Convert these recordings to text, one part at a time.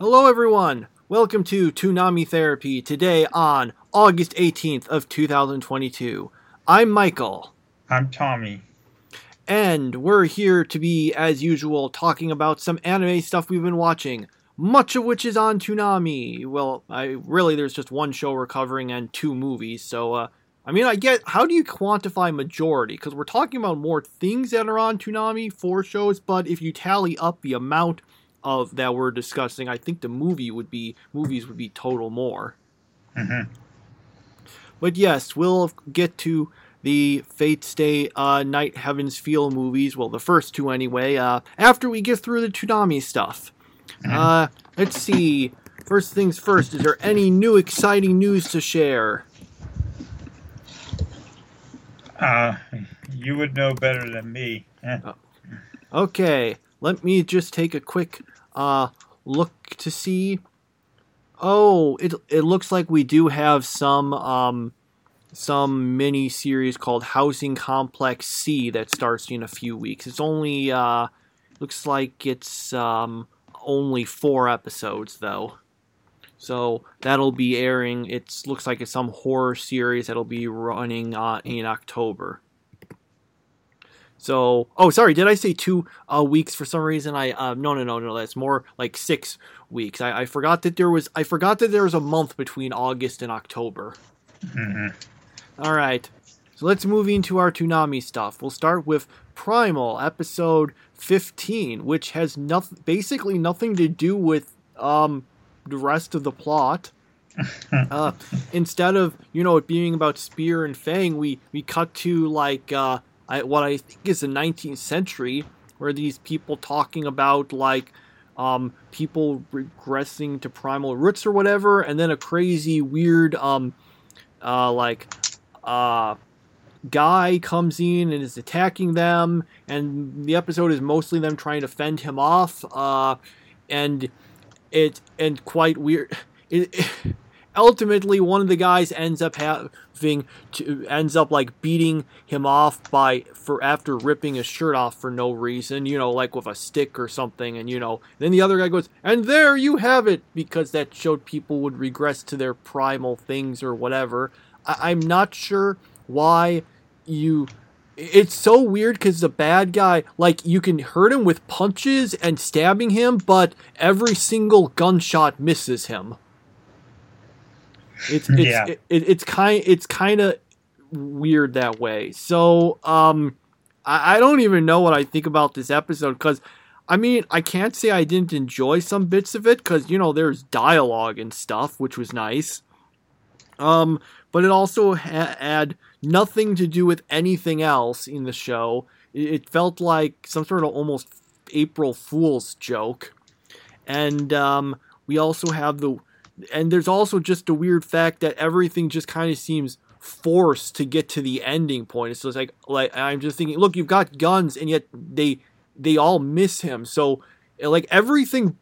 Hello, everyone. Welcome to Toonami Therapy today on August 18th of 2022. I'm Michael, I'm Tommy. and we're here to be, as usual, talking about some anime stuff we've been watching. Much of which is on Toonami. Well, I really there's just one show we're covering and two movies. So, uh, I mean, I get how do you quantify majority? Because we're talking about more things that are on Toonami, four shows. But if you tally up the amount of that we're discussing, I think the movie would be movies would be total more. Mhm. But yes, we'll get to the Fate Stay uh, Night Heavens Feel movies. Well, the first two anyway. Uh, after we get through the Toonami stuff. Uh, let's see. First things first. Is there any new exciting news to share? Uh, you would know better than me. Eh. Okay, let me just take a quick uh look to see. Oh, it it looks like we do have some um some mini series called Housing Complex C that starts in a few weeks. It's only uh looks like it's um only 4 episodes though. So that'll be airing. It looks like it's some horror series that'll be running uh, in October. So, oh, sorry, did I say two uh, weeks for some reason? I uh, no, no, no, no. That's more like six weeks. I, I forgot that there was I forgot that there was a month between August and October. Mhm. All right, so let's move into our Toonami stuff. We'll start with Primal episode fifteen, which has nothing, basically nothing to do with um the rest of the plot. uh, instead of you know it being about Spear and Fang, we we cut to like uh, I, what I think is the 19th century, where these people talking about like um, people regressing to primal roots or whatever, and then a crazy weird um, uh, like uh, guy comes in and is attacking them, and the episode is mostly them trying to fend him off, uh, and it and quite weird. It, ultimately, one of the guys ends up having to ends up like beating him off by for after ripping his shirt off for no reason, you know, like with a stick or something, and you know, then the other guy goes, and there you have it, because that showed people would regress to their primal things or whatever. I- I'm not sure why you it's so weird because the bad guy like you can hurt him with punches and stabbing him but every single gunshot misses him it's it's Yeah. it, it- it's kind it's kind of weird that way so um I, I don't even know what i think about this episode because i mean i can't say i didn't enjoy some bits of it because you know there's dialogue and stuff which was nice um but it also ha- had nothing to do with anything else in the show. It, it felt like some sort of almost April Fool's joke. And um, we also have the. And there's also just a weird fact that everything just kind of seems forced to get to the ending point. So it's like, like I'm just thinking, look, you've got guns, and yet they they all miss him. So like everything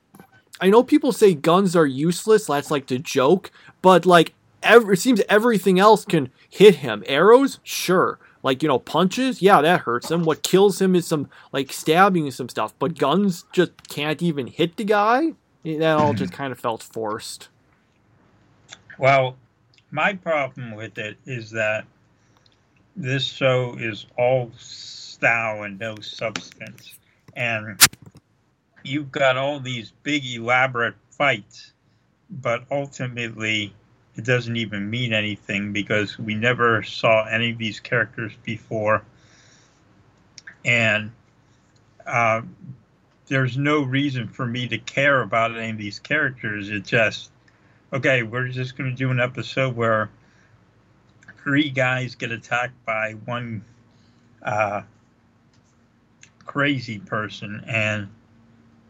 I know people say guns are useless. That's like the joke, but like ev- it seems everything else can hit him. Arrows, sure. Like you know, punches, yeah, that hurts him. What kills him is some like stabbing and some stuff. But guns just can't even hit the guy. That all just kind of felt forced. Well, my problem with it is that this show is all style and no substance. And you've got all these big, elaborate fights, but ultimately it doesn't even mean anything because we never saw any of these characters before. And uh, there's no reason for me to care about any of these characters. It just, okay, we're just going to do an episode where three guys get attacked by one uh, crazy person, and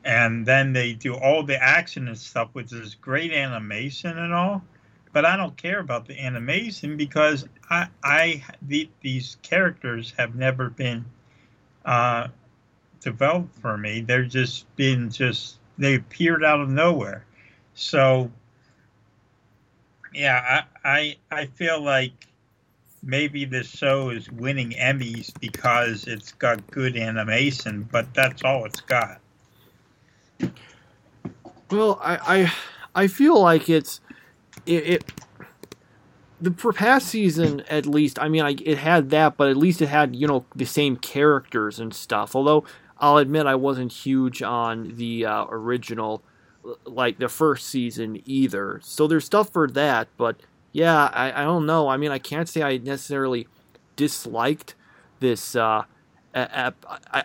and then they do all the action and stuff, which is great animation and all. But I don't care about the animation because I, I the, these characters have never been uh, developed for me. They're just been just they appeared out of nowhere. So yeah, I I, I feel like maybe this show is winning Emmys because it's got good animation, but that's all it's got. Well, I I, I feel like it's it, it the past season at least. I mean, I, it had that, but at least it had you know the same characters and stuff. Although I'll admit I wasn't huge on the uh, original, like the first season either. So there's stuff for that, but yeah, I, I don't know. I mean, I can't say I necessarily disliked this. Uh, ep- I,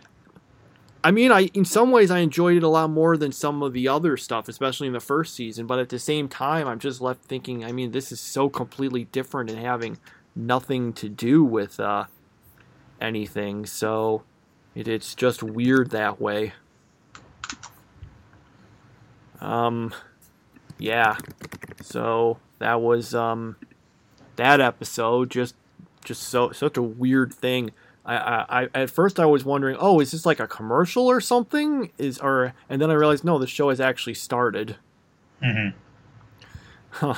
I mean, I in some ways I enjoyed it a lot more than some of the other stuff, especially in the first season. But at the same time, I'm just left thinking. I mean, this is so completely different and having nothing to do with uh, anything. So it, it's just weird that way. Um, yeah. So that was um, that episode. Just just so such a weird thing. I, I, I at first I was wondering, oh, is this like a commercial or something? Is or and then I realized no, the show has actually started. Mm-hmm. Huh.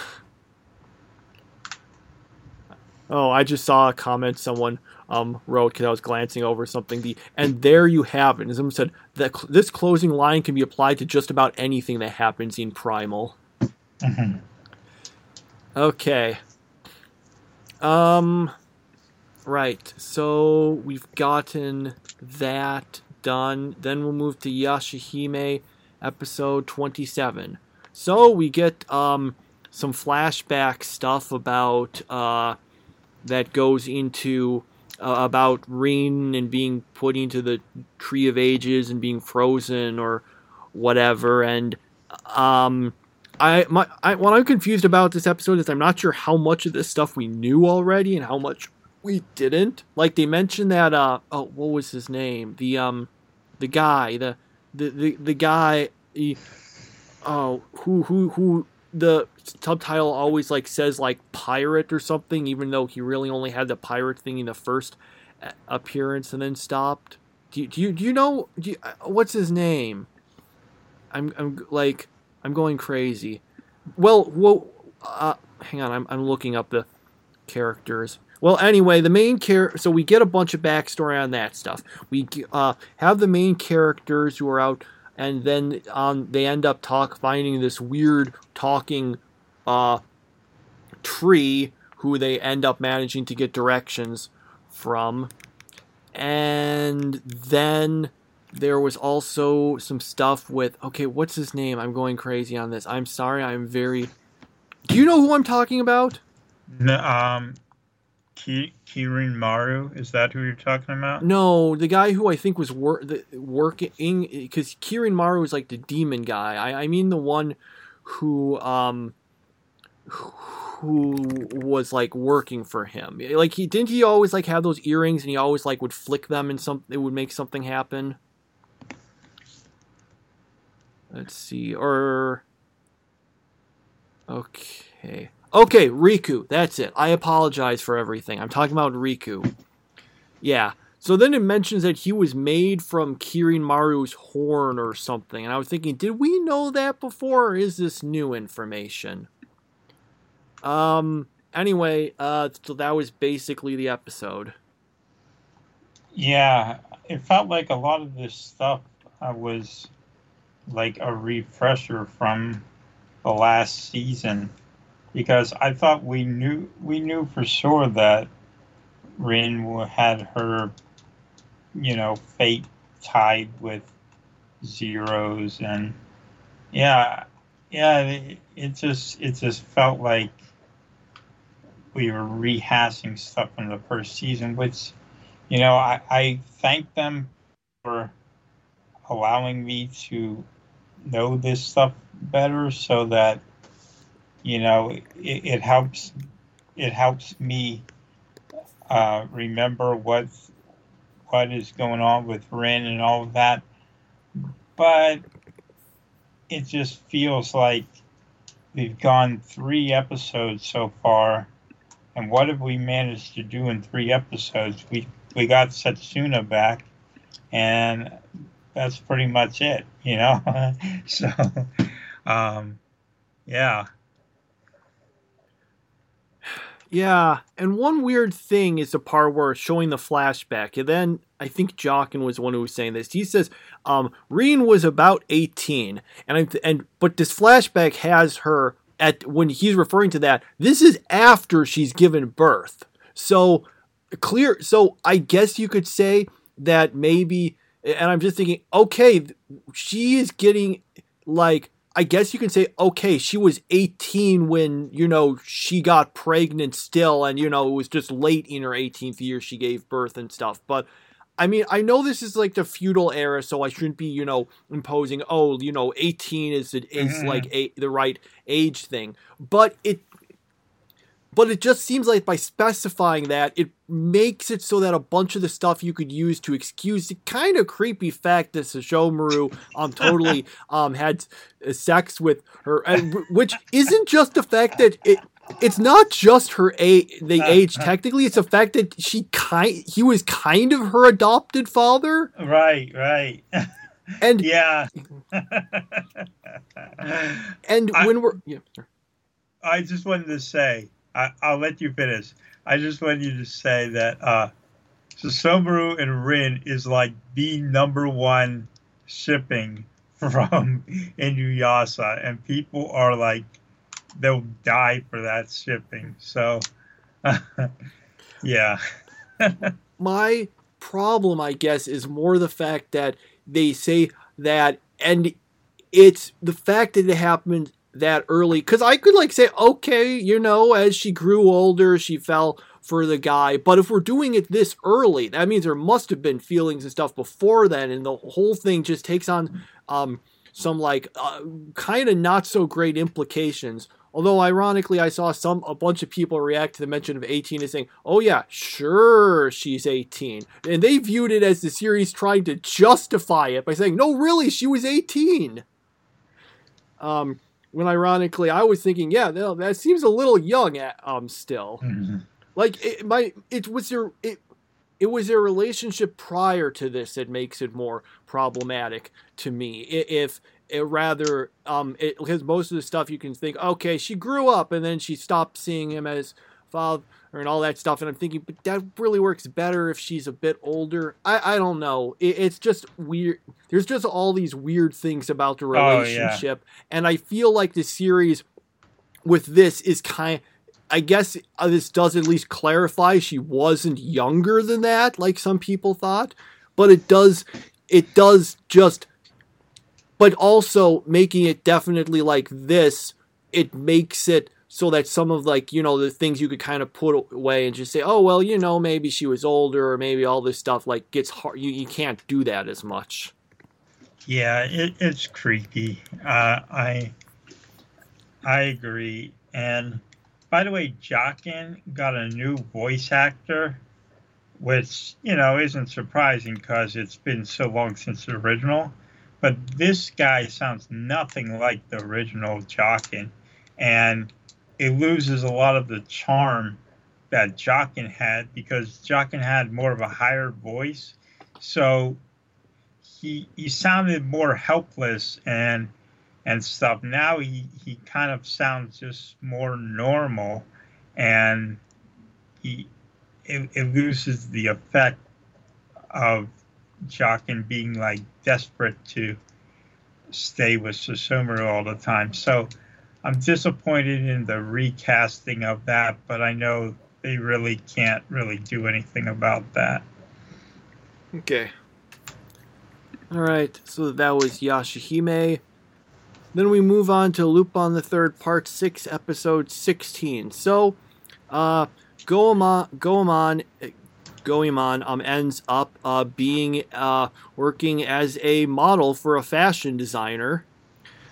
Oh, I just saw a comment someone um, wrote because I was glancing over something. The and there you have it. And someone said that cl- this closing line can be applied to just about anything that happens in Primal. Mm-hmm. Okay. Um. Right. So we've gotten that done. Then we'll move to Yashahime, episode twenty-seven. So we get um some flashback stuff about uh that goes into uh, about Rin and being put into the Tree of Ages and being frozen or whatever. And um, I my I, what I'm confused about this episode is I'm not sure how much of this stuff we knew already and how much we didn't. Like they mentioned that uh oh what was his name the um the guy the the the, the guy he, oh who who who the subtitle always like says like pirate or something, even though he really only had the pirate thing in the first appearance and then stopped. Do you do you, do you know do you, what's his name? I'm I'm like I'm going crazy. Well, well, uh, hang on, I'm I'm looking up the characters. Well, anyway, the main character. So we get a bunch of backstory on that stuff. We uh, have the main characters who are out and then um, they end up talk finding this weird talking uh, tree who they end up managing to get directions from. And then there was also some stuff with okay what's his name? I'm going crazy on this. I'm sorry i'm very do you know who i'm talking about? No, um Ki- Kirin Maru, is that who you're talking about? No, the guy who I think was wor- the, working because Kirin Maru is like the demon guy. I, I mean the one who um who was like working for him. Like he didn't he always like have those earrings and he always like would flick them and some it would make something happen. Let's see, or okay. Okay, Riku. That's it. I apologize for everything. I'm talking about Riku. Yeah. So then it mentions that he was made from Kirin Maru's horn or something. And I was thinking, did we know that before or is this new information? Um anyway, uh so that was basically the episode. Yeah, it felt like a lot of this stuff uh, was like a refresher from the last season because I thought we knew we knew for sure that Rin had her, you know, fate tied with zeros, and yeah, yeah, it, it just it just felt like we were rehashing stuff from the first season, which, you know, I, I thank them for allowing me to know this stuff better so that you know, it, it helps it helps me uh, remember what what is going on with Rin and all of that. But it just feels like we've gone three episodes so far, and what have we managed to do in three episodes? We we got Setsuna back, and that's pretty much it, you know. so, um, yeah. Yeah, and one weird thing is the part where showing the flashback, and then I think Jaken was the one who was saying this. He says, um, Rin was about 18, and I, and but this flashback has her at when he's referring to that. This is after she's given birth, so clear. So I guess you could say that maybe, and I'm just thinking, okay, she is getting like I guess you can say, okay, she was 18 when, you know, she got pregnant still, and, you know, it was just late in her 18th year she gave birth and stuff. But, I mean, I know this is like the feudal era, so I shouldn't be, you know, imposing, oh, you know, 18 is, is mm-hmm. like a, the right age thing. But it but it just seems like by specifying that, it makes it so that a bunch of the stuff you could use to excuse the kind of creepy fact that Sesshomaru um totally um had sex with her, which isn't just the fact that it it's not just her age the age technically it's the fact that she kind he was kind of her adopted father. Right right. And yeah. And I, when we're yeah. i just wanted to say I, will let you finish. I just want you to say that uh, Sesshomaru and Rin is like the number one shipping from Inuyasha, and people are like, they'll die for that shipping. So, yeah. My problem, I guess, is more the fact that they say that, and it's the fact that it happened that early because I could like say, okay, you know, as she grew older, she fell for the guy. But if we're doing it this early, that means there must have been feelings and stuff before then, and the whole thing just takes on um, some like uh, kind of not so great implications. Although ironically, I saw some a bunch of people react to the mention of 18 and saying, "Oh yeah, sure, she's 18," and they viewed it as the series trying to justify it by saying, "No, really, she was 18." Um, when ironically I was thinking, yeah, that seems a little young at um still. Mm-hmm. Like it my it was their it it was their relationship prior to this that makes it more problematic to me. If it rather um it, because most of the stuff you can think, okay, she grew up and then she stopped seeing him as father and all that stuff. And I'm thinking, but that really works better if she's a bit older. I, I don't know. It, it's just weird. There's just all these weird things about the relationship. Oh, yeah. And I feel like the series with this is kind I guess uh, this does at least clarify she wasn't younger than that, like some people thought. But it does, it does just, but also making it definitely like this, it makes it so that some of like you know the things you could kind of put away and just say oh well you know maybe she was older or maybe all this stuff like gets hard you, you can't do that as much. Yeah it, it's creepy. Uh, i i agree. And by the way Jaken got a new voice actor which you know isn't surprising because it's been so long since the original. But this guy sounds nothing like the original Jaken and it loses a lot of the charm that Jaken had because Jaken had more of a higher voice. So he he sounded more helpless and and stuff. Now he, he kind of sounds just more normal and he it, it loses the effect of Jaken being like desperate to stay with Sesshomaru all the time. So I'm disappointed in the recasting of that, but I know they really can't really do anything about that. Okay. All right, so that was Yashahime. Then we move on to Lupin the Third, Part Six, Episode sixteen. So, uh, Goemon, Goemon, Goemon um ends up uh being uh working as a model for a fashion designer.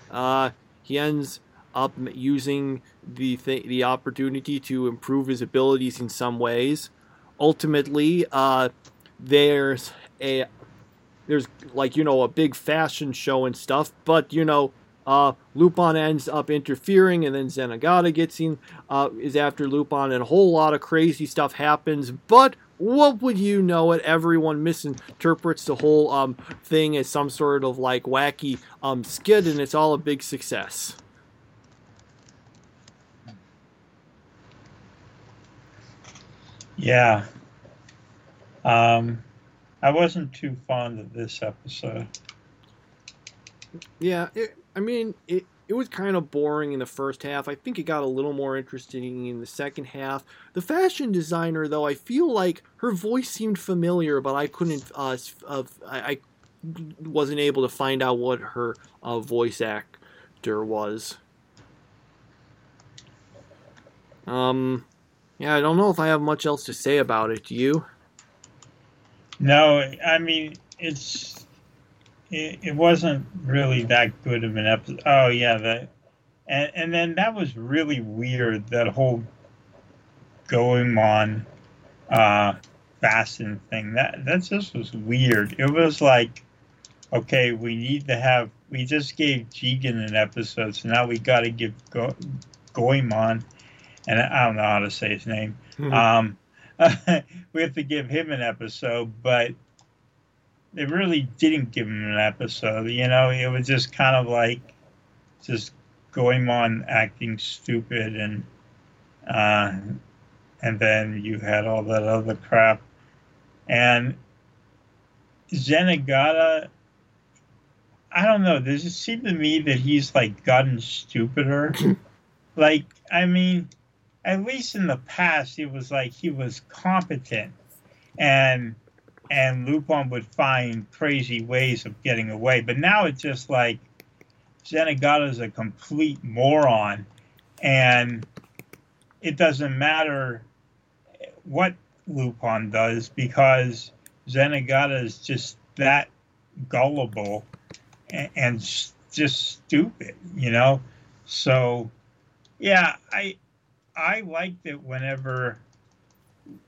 Uh, he ends up using the th- the opportunity to improve his abilities in some ways. Ultimately, uh, there's a there's like you know a big fashion show and stuff, but you know uh, Lupin ends up interfering, and then Zenigata gets in, uh, is after Lupin, and a whole lot of crazy stuff happens. But what would you know it? Everyone misinterprets the whole um, thing as some sort of like wacky um, and it's all a big success. Yeah. Um, I wasn't too fond of this episode. Yeah, it, I mean, it, it was kind of boring in the first half. I think it got a little more interesting in the second half. The fashion designer, though, I feel like her voice seemed familiar, but I couldn't. Uh, uh, I, I wasn't able to find out what her uh, voice actor was. Um, yeah, I don't know if I have much else to say about it. Do you? No, I mean it's it, it wasn't really that good of an episode. Oh yeah, the and and then that was really weird. That whole Goemon uh, fasten thing. That that just was weird. It was like, okay, we need to have. We just gave Jigen an episode, so now we got to give Go, Goemon, and I don't know how to say his name. Mm-hmm. Um, we have to give him an episode, but they really didn't give him an episode. You know, it was just kind of like just going on acting stupid and uh, and then you had all that other crap. And Zenigata, I don't know. Does it seem to me that he's like gotten stupider? like, I mean, at least in the past, it was like he was competent and and Lupin would find crazy ways of getting away. But now it's just like Zenigata is a complete moron, and it doesn't matter what Lupin does because Zenigata is just that gullible and, and just stupid, you know. So, yeah, I I liked it whenever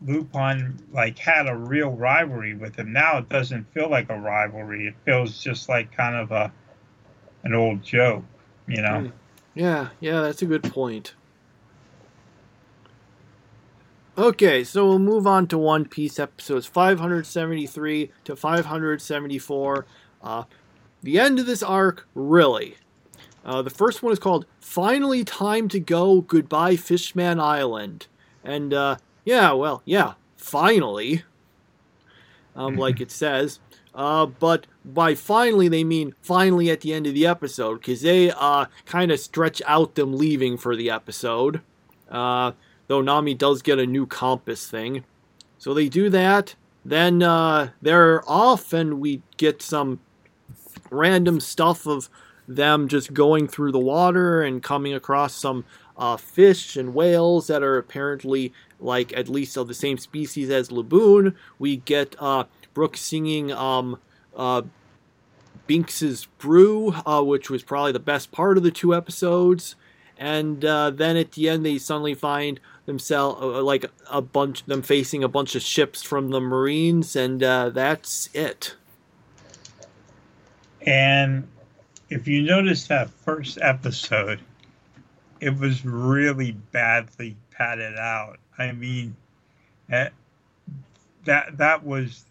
Lupin like had a real rivalry with him. Now it doesn't feel like a rivalry. It feels just like kind of a an old joke, you know. Hmm. Yeah, yeah, that's a good point. Okay, so we'll move on to One Piece episodes 573 to 574. Uh, the end of this arc, really. Uh, the first one is called Finally Time to Go Goodbye Fishman Island. And uh, yeah, well, yeah, finally. Um, like it says. Uh, but by finally, they mean finally at the end of the episode, because they uh, kind of stretch out them leaving for the episode. Uh, though Nami does get a new compass thing. So they do that. Then uh, they're off, and we get some random stuff of them just going through the water and coming across some uh, fish and whales that are apparently like at least of the same species as Laboon. We get uh, Brook singing um, uh, Binks's Brew, uh, which was probably the best part of the two episodes. And uh, then at the end, they suddenly find themselves uh, like a bunch them facing a bunch of ships from the Marines, and uh, that's it. And if you notice that first episode, it was really badly padded out. I mean, that that was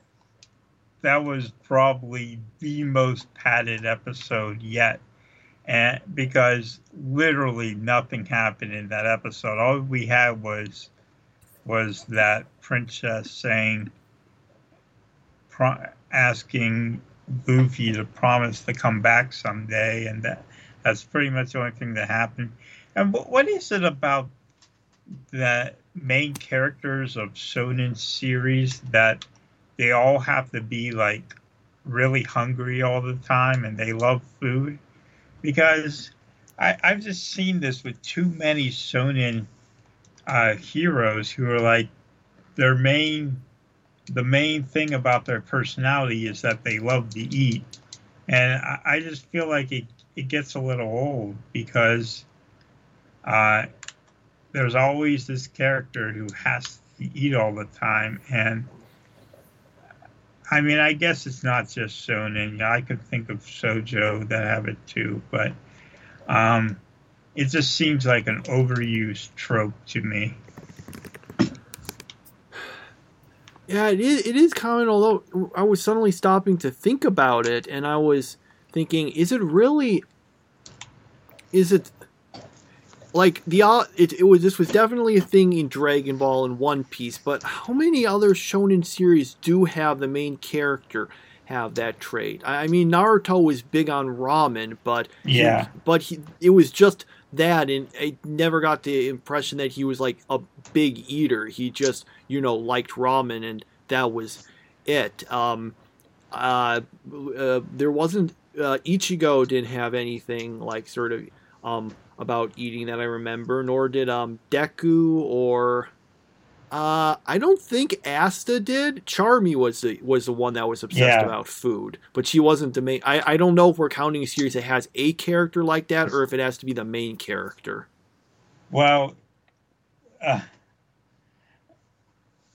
that was probably the most padded episode yet, and because literally nothing happened in that episode. All we had was was that princess saying, asking Luffy to promise to come back someday, and that that's pretty much the only thing that happened. And what, what is it about the main characters of shonen series that they all have to be like really hungry all the time and they love food? Because I, I've just seen this with too many shonen uh, heroes who are like their main the main thing about their personality is that they love to eat and I, I just feel like it, it gets a little old because uh, there's always this character who has to eat all the time and I mean, I guess it's not just shonen. I could think of shojo that have it too, but um, it just seems like an overused trope to me. Yeah, it is. It is common. Although I was suddenly stopping to think about it, and I was thinking, is it really? Is it like the it, it was this was definitely a thing in Dragon Ball and One Piece, but how many other shonen series do have the main character have that trait? I, I mean, Naruto was big on ramen, but Yeah. he, but he it was just that, and I never got the impression that he was like a big eater. He just you know liked ramen, and that was it. Um, uh, uh, there wasn't uh, Ichigo didn't have anything like sort of um, about eating that I remember, nor did um, Deku or uh, I don't think Asta did. Charmy was the was the one that was obsessed Yeah. about food, but she wasn't the main. I, I don't know if we're counting a series that has a character like that or if it has to be the main character. Well, uh,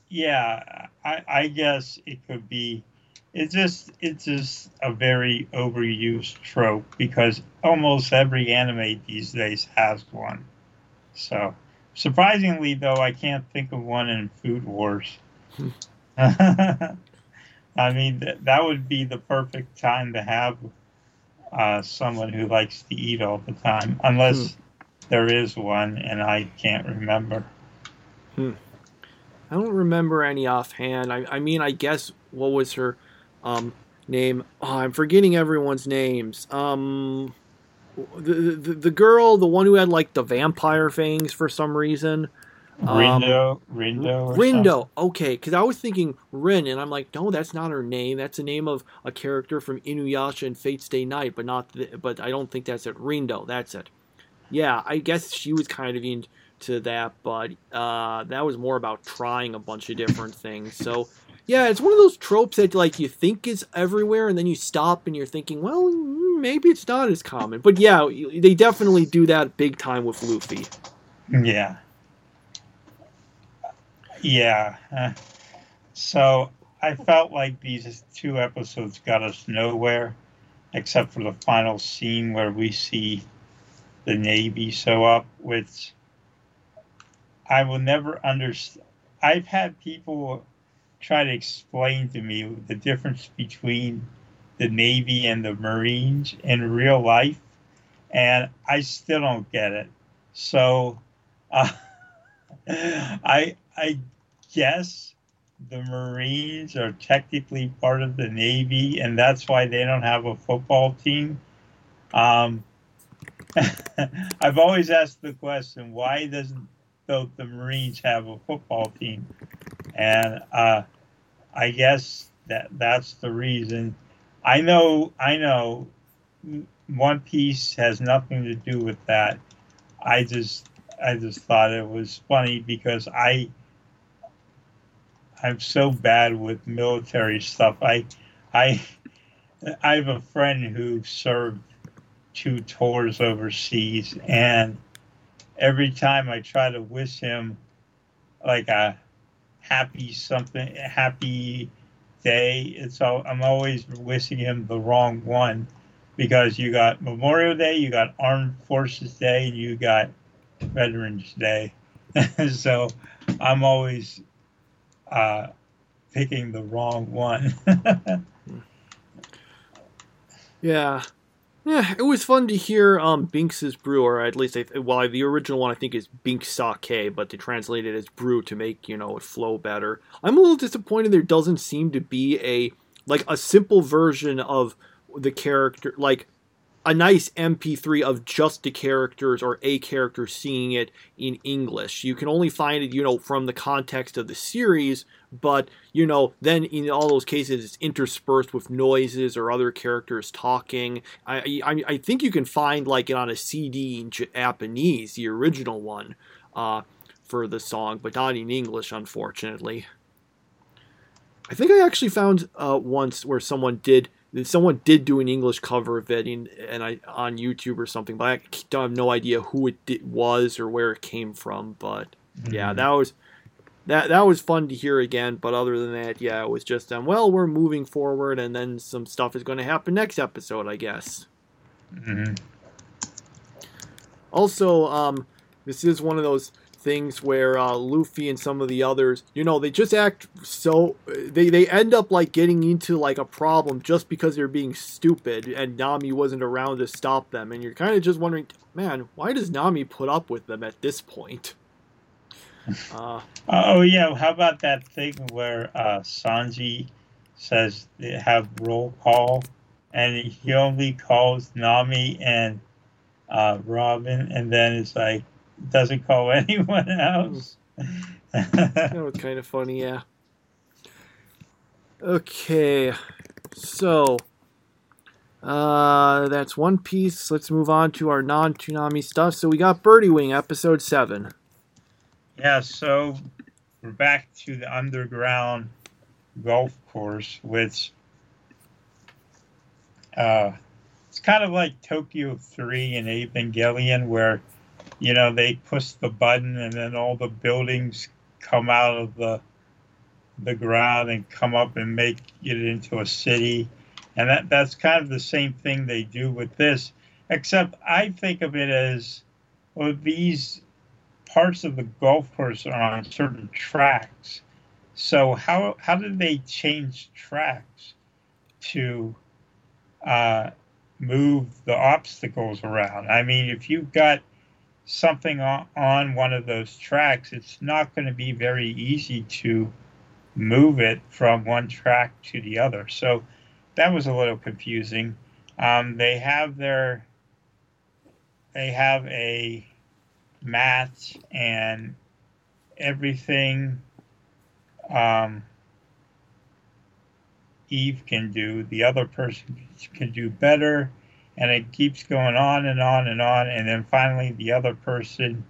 yeah, I, I guess it could be. It's just it's just a very overused trope because almost every anime these days has one. So surprisingly, though, I can't think of one in Food Wars. I mean, th- that would be the perfect time to have uh, someone who likes to eat all the time, unless there is one and I can't remember. I don't remember any offhand. I, I mean, I guess what was her um, name? Oh, I'm forgetting everyone's names. Um, the, the the girl, the one who had like the vampire fangs for some reason. Um, Rindo, Rindo, Rindo. Okay, because I was thinking Rin, and I'm like, no, that's not her name. That's the name of a character from Inuyasha and Fate Stay Night, but not. The, but I don't think that's it. Rindo. That's it. Yeah, I guess she was kind of into that, but uh, that was more about trying a bunch of different things. So. Yeah, it's one of those tropes that like you think is everywhere, and then you stop and you're thinking, well, mm, maybe it's not as common. But yeah, they definitely do that big time with Luffy. Yeah. Yeah. So I felt like these two episodes got us nowhere, except for the final scene where we see the Navy show up, which I will never understand. I've had people try to explain to me the difference between the Navy and the Marines in real life, and I still don't get it. So, uh, I I guess the Marines are technically part of the Navy, and that's why they don't have a football team. Um, I've always asked the question, why doesn't both the Marines have a football team? And uh, I guess that that's the reason. I know, I know, One Piece has nothing to do with that. I just, I just thought it was funny because I, I'm so bad with military stuff. I, I, I have a friend who served two tours overseas, and every time I try to wish him like a happy something, happy day, it's all I'm always wishing him the wrong one because you got Memorial Day, you got Armed Forces Day, and you got Veterans Day. so I'm always uh, picking the wrong one. Yeah. Yeah, it was fun to hear um, Binks's brew, or at least, I, well, the original one I think is Binks Sake, but they translated it as brew to make, you know, it flow better. I'm a little disappointed there doesn't seem to be a, like, a simple version of the character, like, a nice MP3 of just the characters or a character seeing it in English. You can only find it, you know, from the context of the series, but you know, then in all those cases, it's interspersed with noises or other characters talking. I I, I think you can find like it on a CD in Japanese, the original one, uh, for the song, but not in English, unfortunately. I think I actually found uh, once where someone did someone did do an English cover of it in, and I on YouTube or something, but I don't have no idea who it did, was or where it came from. But yeah, that was that that was fun to hear again. But other than that, yeah, it was just um, well, we're moving forward, and then some stuff is going to happen next episode, I guess. Mhm. Also, um, this is one of those things where uh, Luffy and some of the others, you know, they just act so they they end up like getting into like a problem just because they're being stupid and Nami wasn't around to stop them, and you're kind of just wondering, man, why does Nami put up with them at this point? Uh, oh yeah, how about that thing where uh, Sanji says they have roll call, and he only calls Nami and uh, Robin, and then it's like doesn't call anyone else. that was kind of funny, yeah. Okay, so uh, that's One Piece. Let's move on to our non-Toonami stuff. So we got Birdie Wing, episode seven. Yeah, so we're back to the underground golf course, which uh, it's kind of like Tokyo 3 and Evangelion, where, you know, they push the button and then all the buildings come out of the the ground and come up and make it into a city. And that, that's kind of the same thing they do with this, except I think of it as well, these parts of the golf course are on certain tracks. So how how did they change tracks to uh, move the obstacles around. I mean, if you've got something on, one of those tracks, it's not going to be very easy to move it from one track to the other. So that was a little confusing. Um, they have their they have a match and everything um, Eve can do, the other person can do better. And it keeps going on and on and on. And then finally, the other person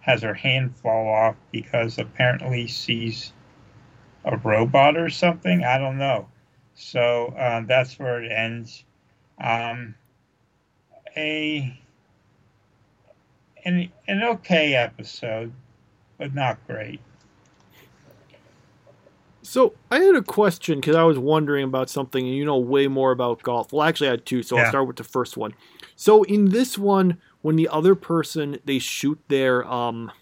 has her hand fall off because apparently she's a robot or something. I don't know. So uh, that's where it ends. Um, a an, an okay episode, but not great. So I had a question because I was wondering about something, and you know way more about golf. Well, actually, I had two, so yeah. I'll start with the first one. So in this one, when the other person they shoot their um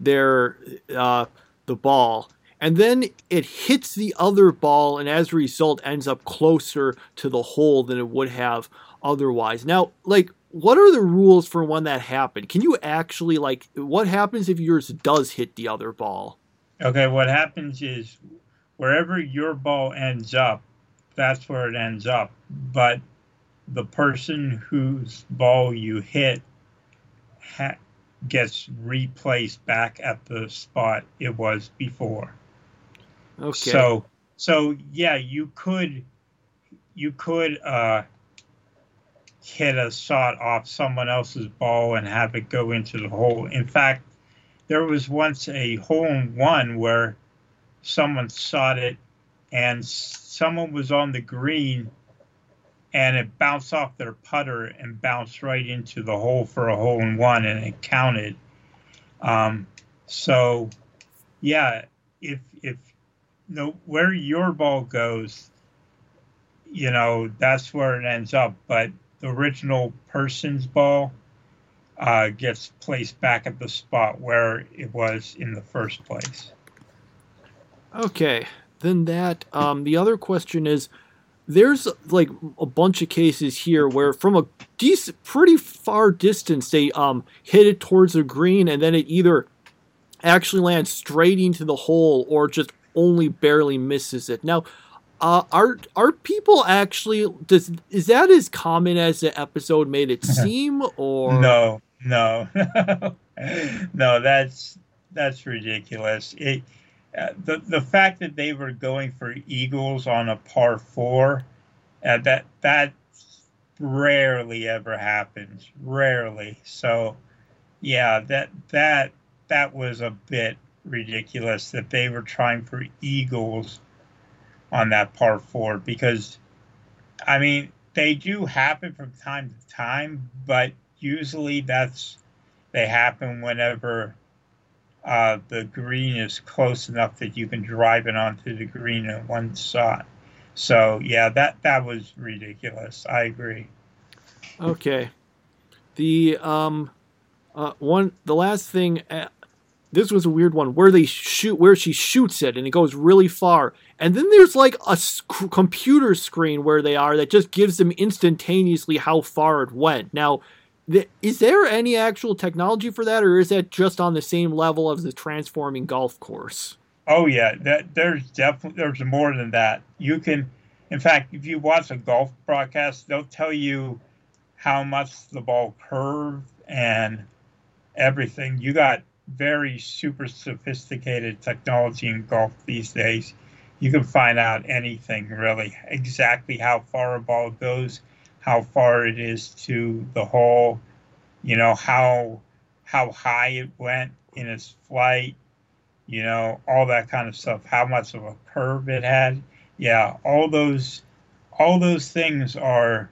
their uh the ball, and then it hits the other ball, and as a result, ends up closer to the hole than it would have otherwise. Now, like what are the rules for when that happened? Can you actually like what happens if yours does hit the other ball? Okay, what happens is wherever your ball ends up, that's where it ends up. But the person whose ball you hit ha- gets replaced back at the spot it was before. Okay. So, so yeah, you could, you could uh, hit a shot off someone else's ball and have it go into the hole. In fact, there was once a hole in one where someone shot it and someone was on the green and it bounced off their putter and bounced right into the hole for a hole in one and it counted. Um, so, yeah, if if you know, where your ball goes, you know that's where it ends up. But the original person's ball, uh, gets placed back at the spot where it was in the first place. Okay, then that. Um, the other question is, there's like a bunch of cases here where from a decent, pretty far distance they um hit it towards the green and then it either actually lands straight into the hole or just only barely misses it. Now, uh, are are people actually does is that as common as the episode made it seem or no no, no, that's that's ridiculous. It, uh, the the fact that they were going for eagles on a par four, uh, that that rarely ever happens. Rarely. So, yeah, that that that was a bit ridiculous that they were trying for eagles on that par four because, I mean, they do happen from time to time, but usually that's they happen whenever uh, the green is close enough that you can drive it onto the green in one shot. So yeah, that that was ridiculous. I agree. Okay. The um Uh, one, the last thing, uh, this was a weird one where they shoot, where she shoots it and it goes really far, and then there's like a sc- computer screen where they are that just gives them instantaneously how far it went. Now, th- is there any actual technology for that, or is that just on the same level as the transforming golf course? Oh yeah, that there's definitely there's more than that. You can, in fact, if you watch a golf broadcast, they'll tell you how much the ball curved and everything. You got very super sophisticated technology in golf these days. You can find out anything really, exactly how far a ball goes, how far it is to the hole, you know how how high it went in its flight, you know all that kind of stuff. How much of a curve it had, yeah, all those all those things are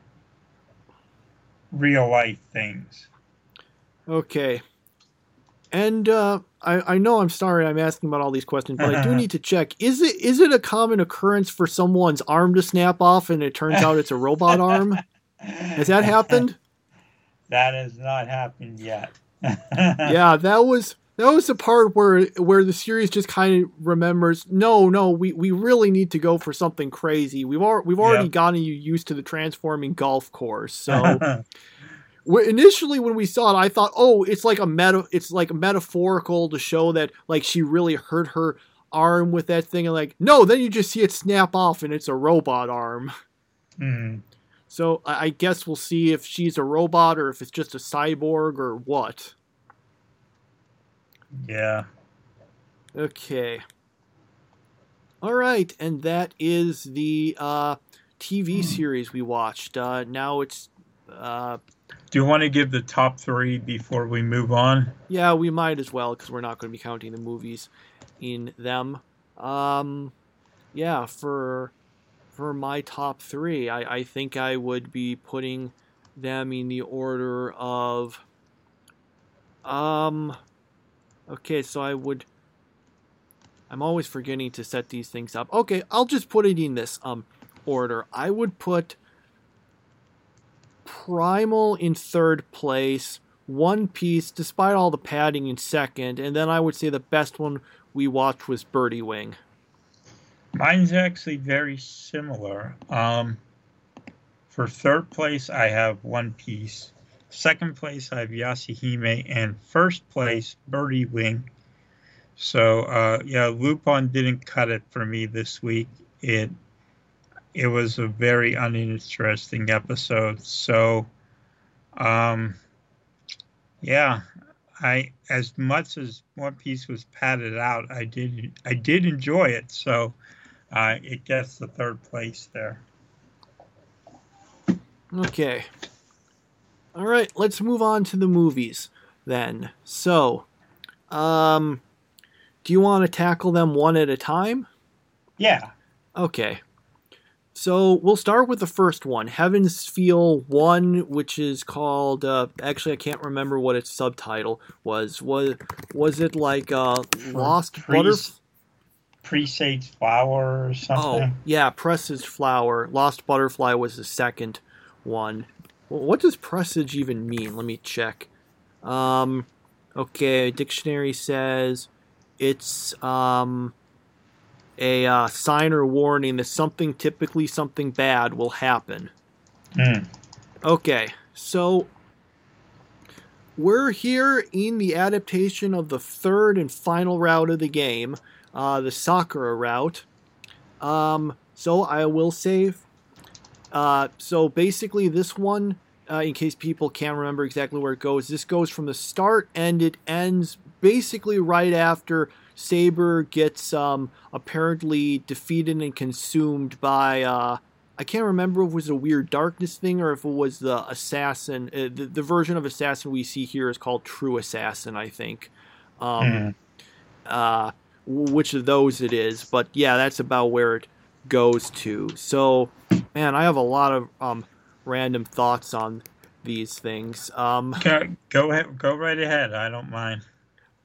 real life things. Okay. And uh, I, I know I'm sorry I'm asking about all these questions, but I do need to check. Is it is it a common occurrence for someone's arm to snap off and it turns out it's a robot arm? Has that happened? That has not happened yet. yeah, that was that was the part where where the series just kind of remembers. No, no, we, we really need to go for something crazy. We've al- we've already Yep. gotten you used to the transforming golf course, so. Initially when we saw it i thought oh it's like a meta it's like metaphorical to show that like she really hurt her arm with that thing and like no then you just see it snap off and it's a robot arm. Mhm. so i, I guess we'll see if she's a robot or if it's just a cyborg or what. Yeah. okay. All right and that is the uh tv series we watched. Uh now it's uh Do you want to give the top three before we move on? Yeah, we might as well because we're not going to be counting the movies in them. Um, yeah, for for my top three, I, I think I would be putting them in the order of. Um, okay, so I would. I'm always forgetting to set these things up. Okay, I'll just put it in this um order. I would put Primal in third place. One Piece, despite all the padding, in second, and then I would say the best one we watched was Birdie Wing. Mine's actually very similar. Um, for third place, I have One Piece. Second place, I have Yashahime, and first place, Birdie Wing. So uh, yeah, Lupin didn't cut it for me this week. It it was a very uninteresting episode. So um, yeah, I as much as One Piece was padded out, I did I did enjoy it. So uh, it gets the third place there. Okay. All right, let's move on to the movies then. So, um, do you want to tackle them one at a time? Yeah. Okay. So we'll start with the first one, Heaven's Feel One, which is called. Uh, actually, I can't remember what its subtitle was. Was was it like uh, Lost Pre- Butterfly? Presage flower or something? Oh, yeah, Presage Flower. Lost Butterfly was the second one. Well, what does presage even mean? Let me check. Um, okay, dictionary says it's um a uh, sign or warning that something, typically something bad, will happen. Hmm. Okay, so we're here in the adaptation of the third and final route of the game, uh, the Sakura route. Um, so I will save. uh, so basically this one, uh, in case people can't remember exactly where it goes, this goes from the start and it ends basically right after Saber gets um, apparently defeated and consumed by uh, I can't remember if it was a weird darkness thing or if it was the assassin. Uh, the, the version of assassin we see here is called True Assassin, I think. Um, Hmm. uh, which of those it is, but yeah, that's about where it goes to. So, man, I have a lot of um, random thoughts on these things. Um, Go, go ahead. Go right ahead. I don't mind.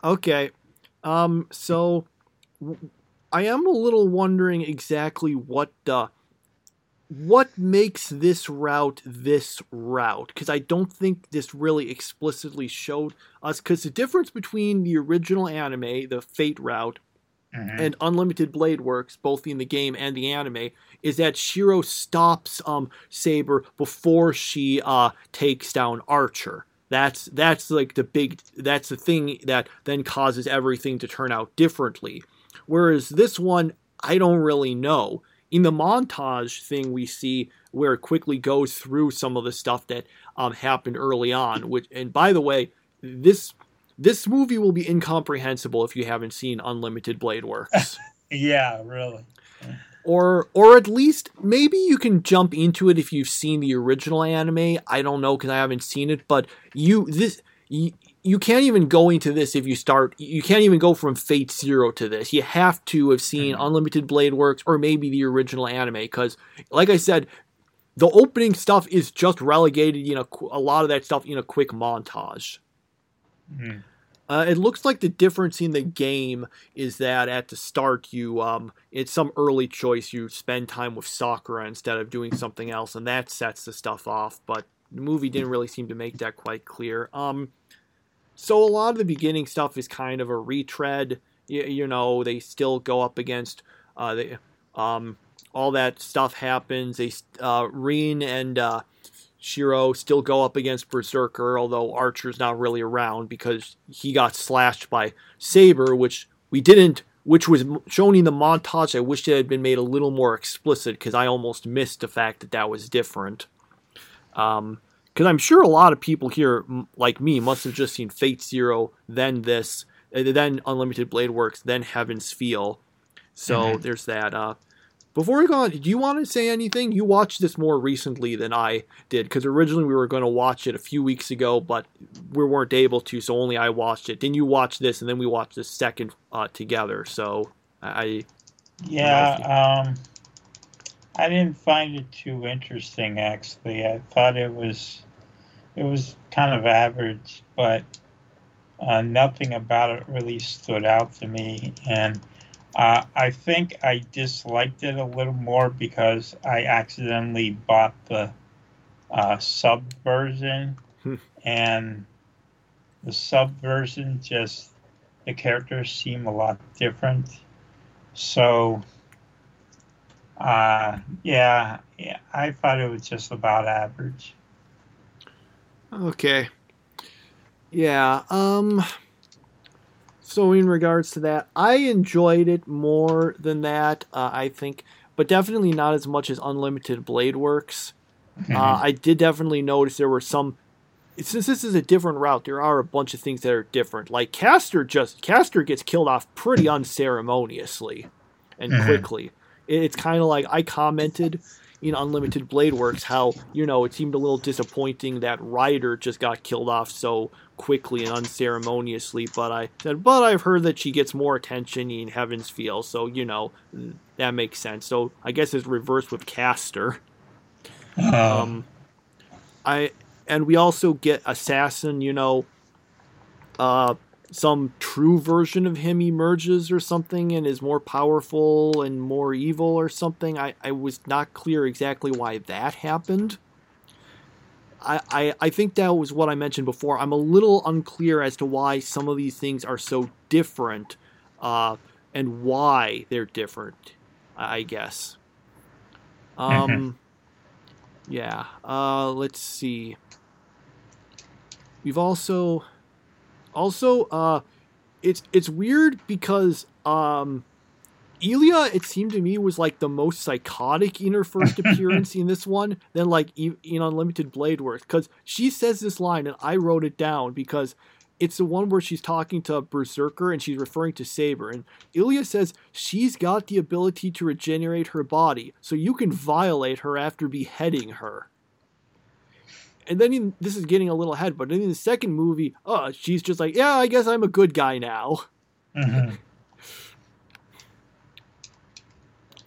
Okay. Um, so w- I am a little wondering exactly what uh, what makes this route this route? Because I don't think this really explicitly showed us. Because the difference between the original anime, the Fate route, Mhm. and Unlimited Blade Works, both in the game and the anime, is that Shiro stops um Saber before she uh takes down Archer. That's that's like the big that's the thing that then causes everything to turn out differently. Whereas this one, I don't really know. In the montage thing we see where it quickly goes through some of the stuff that um, happened early on, which and by the way, this this movie will be incomprehensible if you haven't seen Unlimited Blade Works. Yeah, really. Or or at least maybe you can jump into it if you've seen the original anime. I don't know cuz I haven't seen it, but you this you, you can't even go into this if you start you can't even go from Fate 0 to this. You have to have seen Mhm. Unlimited Blade Works or maybe the original anime cuz like I said the opening stuff is just relegated, you know, a lot of that stuff in a quick montage. Mm. Uh, it looks like the difference in the game is that at the start you um it's some early choice. You spend time with Sakura instead of doing something else and that sets the stuff off but the movie didn't really seem to make that quite clear. Um so a lot of the beginning stuff is kind of a retread. You, you know they still go up against uh they um all that stuff happens. They uh and uh Shiro still go up against Berserker, although Archer's not really around because he got slashed by Saber, which we didn't, which was shown in the montage. I wish it had been made a little more explicit because I almost missed the fact that that was different. Um, because I'm sure a lot of people here, like me, must have just seen Fate Zero, then this, then Unlimited Blade Works, then Heaven's Feel. So Mhm. there's that. Uh, before we go on, do you want to say anything? You watched this more recently than I did because originally we were going to watch it a few weeks ago, but we weren't able to, so only I watched it. Then you watched this, and then we watched the second uh, together. So I, Yeah, um, I didn't find it too interesting actually. I thought it was it was kind of average, but uh, nothing about it really stood out to me. And uh, I think I disliked it a little more because I accidentally bought the uh, sub version, Hmm. and the sub version just the characters seem a lot different. So, uh, yeah, yeah, I thought it was just about average. okay, yeah. Um. So in regards to that, I enjoyed it more than that. Uh, I think, but definitely not as much as Unlimited Blade Works. Uh, I did definitely notice there were some. Since this is a different route, there are a bunch of things that are different. Like Caster just Caster gets killed off pretty unceremoniously and Mhm. quickly. It- It's kind of like I commented in Unlimited Blade Works how you know it seemed a little disappointing that Rider just got killed off so quickly and unceremoniously. But I said, but I've heard that she gets more attention in Heaven's Feel, so you know that makes sense. So I guess it's reversed with Caster. Uh, Um, I and we also get assassin. You know, uh, some true version of him emerges or something and is more powerful and more evil or something. I I was not clear exactly why that happened. I, I, I think that was what I mentioned before. I'm a little unclear as to why some of these things are so different, uh, and why they're different. I guess. Um, yeah. Uh, let's see. We've also, also, uh, it's it's weird because um, Ilya, it seemed to me, was like the most psychotic in her first appearance in this one than like in Unlimited Blade Works because she says this line and I wrote it down because it's the one where she's talking to Berserker and she's referring to Saber and Ilya says she's got the ability to regenerate her body, so you can violate her after beheading her. And then in, this is getting a little ahead, but in the second movie, uh, she's just like, yeah, I guess I'm a good guy now. mhm.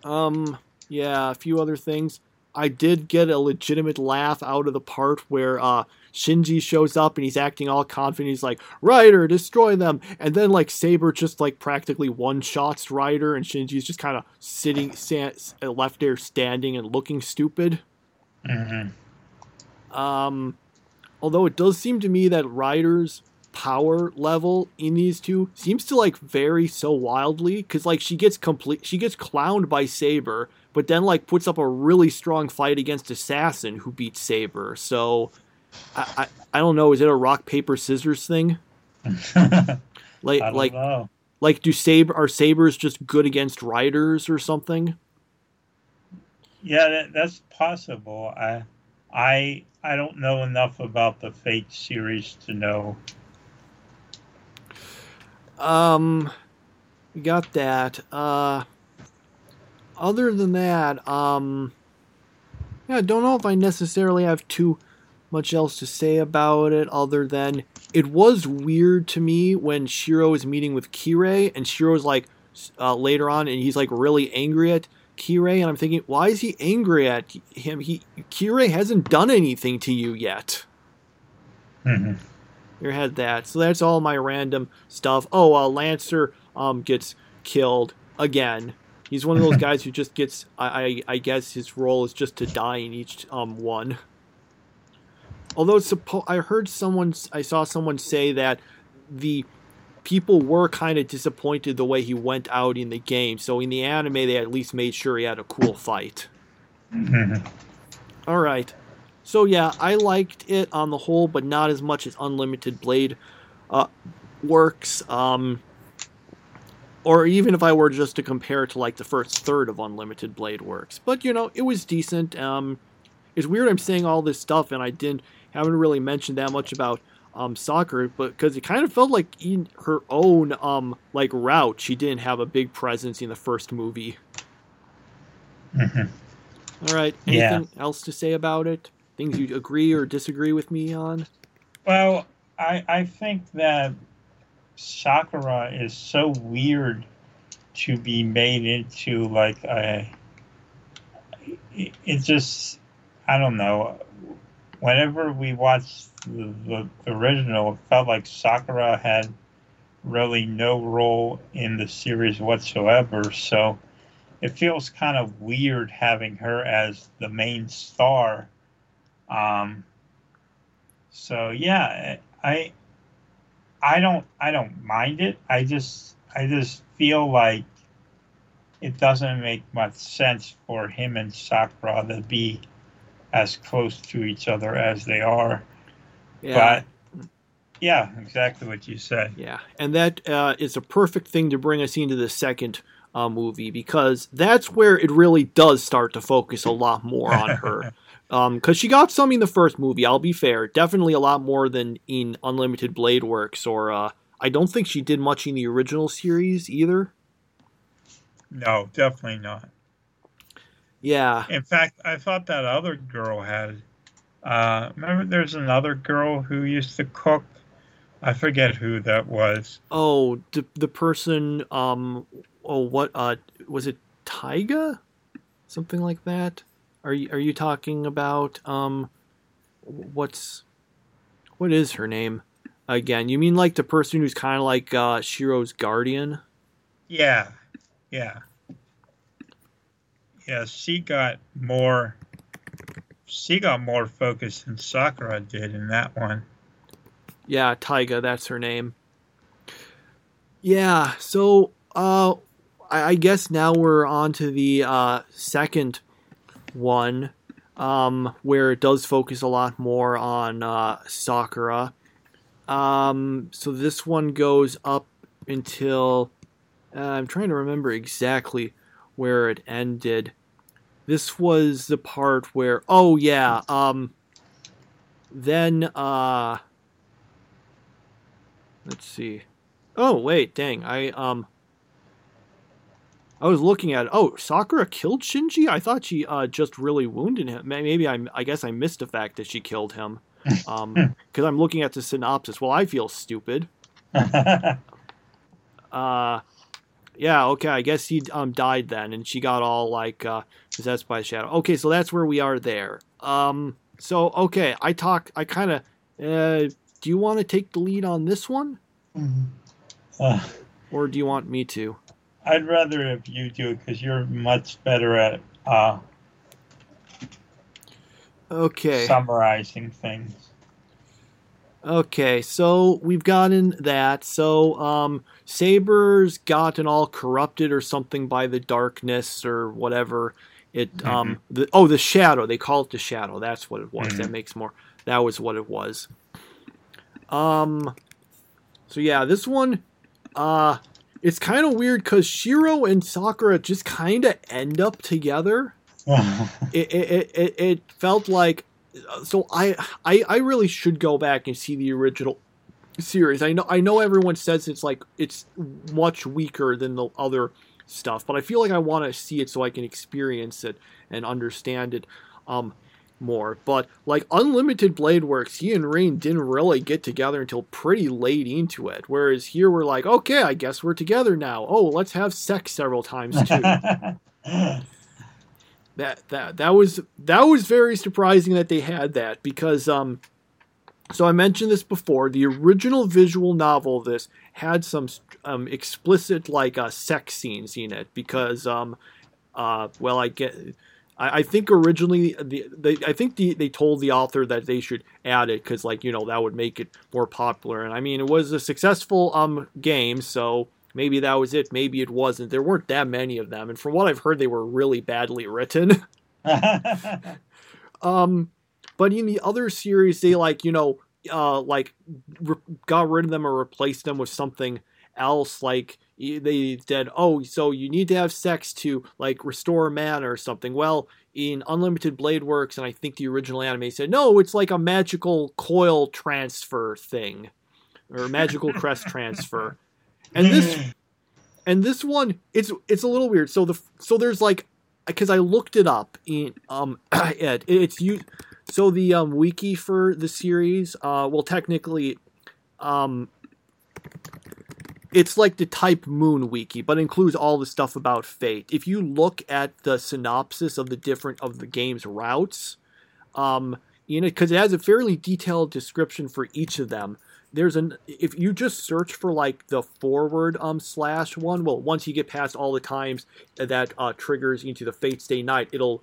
Um, yeah, a few other things. I did get a legitimate laugh out of the part where uh, Shinji shows up and he's acting all confident. He's like, Rider, destroy them. And then like Saber just like practically one shots Rider, and Shinji's just kind of sitting left there standing and looking stupid. Mm-hmm. Um, although it does seem to me that Rider's power level in these two seems to like vary so wildly because like she gets complete she gets clowned by saber but then like puts up a really strong fight against assassin who beats saber. So i i, I don't know. Is it a rock paper scissors thing? Like like know. like do saber are sabers just good against riders or something? Yeah that, that's possible. I i i don't know enough about the fate series to know um, got that. Uh, other than that, um, yeah, I don't know if I necessarily have too much else to say about it other than it was weird to me when Shiro is meeting with Kirei and Shiro's like uh, later on and he's like really angry at Kirei and I'm thinking why is he angry at him? He Kirei hasn't done anything to you yet. Mm-hmm. you had that. So that's all my random stuff. Oh uh, Lancer um gets killed again. He's one of those guys who just gets I, I I guess his role is just to die in each um one. Although suppo- I heard someone I saw someone say that the people were kind of disappointed the way he went out in the game. So in the anime, they at least made sure he had a cool fight. Mm-hmm. All right. So yeah, I liked it on the whole, but not as much as Unlimited Blade uh, works. Um, or even if I were just to compare it to like the first third of Unlimited Blade works. But you know, it was decent. Um, it's weird I'm saying all this stuff and I didn't haven't really mentioned that much about um, Sakura, but because it kind of felt like in her own um, like route, she didn't have a big presence in the first movie. Mm-hmm. All right, anything yeah. else to say about it? Things you agree or disagree with me on? Well, I I think that Sakura is so weird to be made into like a. It, it just I don't know. Whenever we watch the, the, original, it felt like Sakura had really no role in the series whatsoever. So it feels kind of weird having her as the main star. Um, so yeah, I I don't I don't mind it. I just I just feel like it doesn't make much sense for him and Sakura to be as close to each other as they are. Yeah. But yeah, exactly what you said. Yeah, and that uh, is a perfect thing to bring us into the second uh, movie because that's where it really does start to focus a lot more on her. Because um, she got some in the first movie, I'll be fair. Definitely a lot more than in Unlimited Blade Works, or uh, I don't think she did much in the original series either. No, definitely not. Yeah. In fact, I thought that other girl had. Uh, remember, there's another girl who used to cook. I forget who that was. Oh, the the person. Um. Oh, what? Uh, was it Taiga? Something like that. Are you are you talking about um? What's what is her name? Again, you mean like the person who's kind of like uh, Shiro's guardian? Yeah, yeah yeah, she got more. She got more focus than Sakura did in that one. Yeah, Taiga, that's her name. Yeah, so uh, I, I guess now we're on to the uh, second one, um, where it does focus a lot more on uh, Sakura. Um, so this one goes up until uh, I'm trying to remember exactly where it ended. This was the part where oh yeah, um then uh let's see. Oh wait, dang. I um I was looking at oh Sakura killed Shinji. I thought she uh, just really wounded him. Maybe I I guess I missed the fact that she killed him. Um, because I'm looking at the synopsis. Well, I feel stupid. uh, yeah, okay, I guess he um died then, and she got all like uh, possessed by a shadow. Okay, so that's where we are there. Um, so okay, I talk, I kind of Uh, do you want to take the lead on this one, Uh, or do you want me to? I'd rather if you do it because you're much better at uh, Okay. summarizing things. Okay, so we've gotten that. So, um, Saber's gotten all corrupted or something by the darkness or whatever. It, um, the oh, the shadow. They call it the shadow. That's what it was. That makes more. That was what it was. Um, so yeah, this one, uh, it's kind of weird because Shiro and Sakura just kind of end up together it, it, it, it felt like so I, I I really should go back and see the original series. I know I know everyone says it's like it's much weaker than the other stuff, but I feel like I want to see it so I can experience it and understand it um more. But like Unlimited Blade Works, he and Rin didn't really get together until pretty late into it. Whereas here we're like, okay, I guess we're together now. Oh, let's have sex several times too that that that was that was very surprising that they had that because um so I mentioned this before the original visual novel of this had some um, explicit like uh, sex scenes in it because um uh well I get I, I think originally the they I think the, they told the author that they should add it because like you know that would make it more popular. And I mean it was a successful um game so maybe that was it. Maybe it wasn't. There weren't that many of them. And from what i've heard they were really badly written. Um but in the other series they like you know uh like re- got rid of them or replaced them with something else like they said oh so you need to have sex to like restore mana or something. Well in unlimited blade works and i think the original anime said no it's like a magical coil transfer thing or magical crest transfer. And this and this one it's it's a little weird. So the so there's like because i looked it up in um it, it's you so the um wiki for the series uh well technically um it's like the type moon wiki but includes all the stuff about fate. If you look at the synopsis of the different of the game's routes um in it because it has a fairly detailed description for each of them. There's an if you just search for like the forward um slash one well once you get past all the times that uh triggers into the fate stay night it'll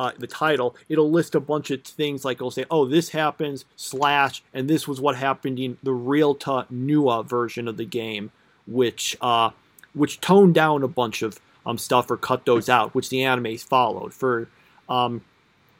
uh, the title it'll list a bunch of things like it'll say oh this happens slash and this was what happened in the Realta Nua version of the game which uh which toned down a bunch of um stuff or cut those out which the animes followed for um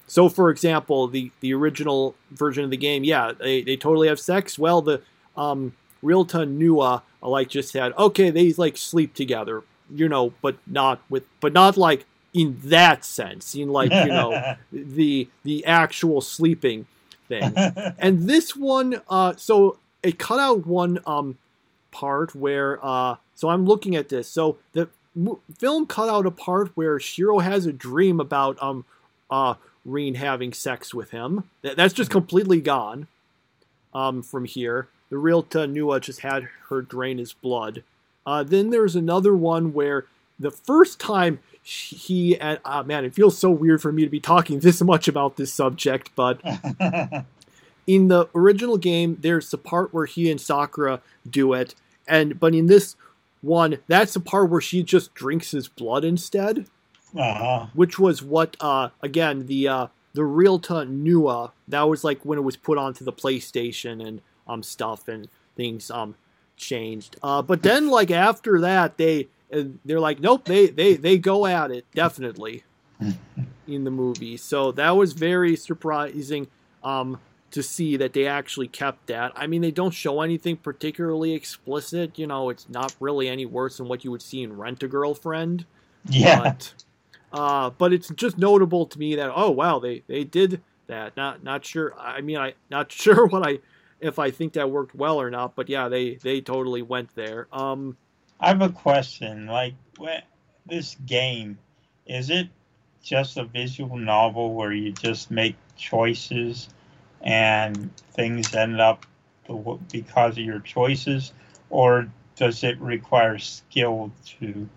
so, for example, the, the original version of the game, yeah, they, they totally have sex. Well, the um, Realta Nua like just said, okay, they like sleep together, you know, but not with, but not like in that sense, in like you know the the actual sleeping thing. and this one, uh, so it cut out one um part where, uh, so I'm looking at this. So the m- film cut out a part where Shiro has a dream about um uh Rin having sex with him. That, that's just completely gone um, from here. The Realta Nua just had her drain his blood. Uh, then there's another one where the first time he and uh, man, it feels so weird for me to be talking this much about this subject, but in the original game, there's the part where he and Sakura do it, and but in this one, that's the part where she just drinks his blood instead uh-huh. which was what uh again the uh the Realta Nua that was like when it was put onto the PlayStation and um stuff and things um changed. Uh but then like after that they uh, they're like nope they they they go at it definitely in the movie. So that was very surprising um to see that they actually kept that. I mean they don't show anything particularly explicit, you know, it's not really any worse than what you would see in Rent a Girlfriend. Yeah. But uh, but it's just notable to me that oh wow they they did that. Not not sure. I mean I not sure what I if I think that worked well or not. But yeah, they they totally went there. Um, I have a question. Like, what, this game, is it just a visual novel where you just make choices and things end up because of your choices, or does it require skill to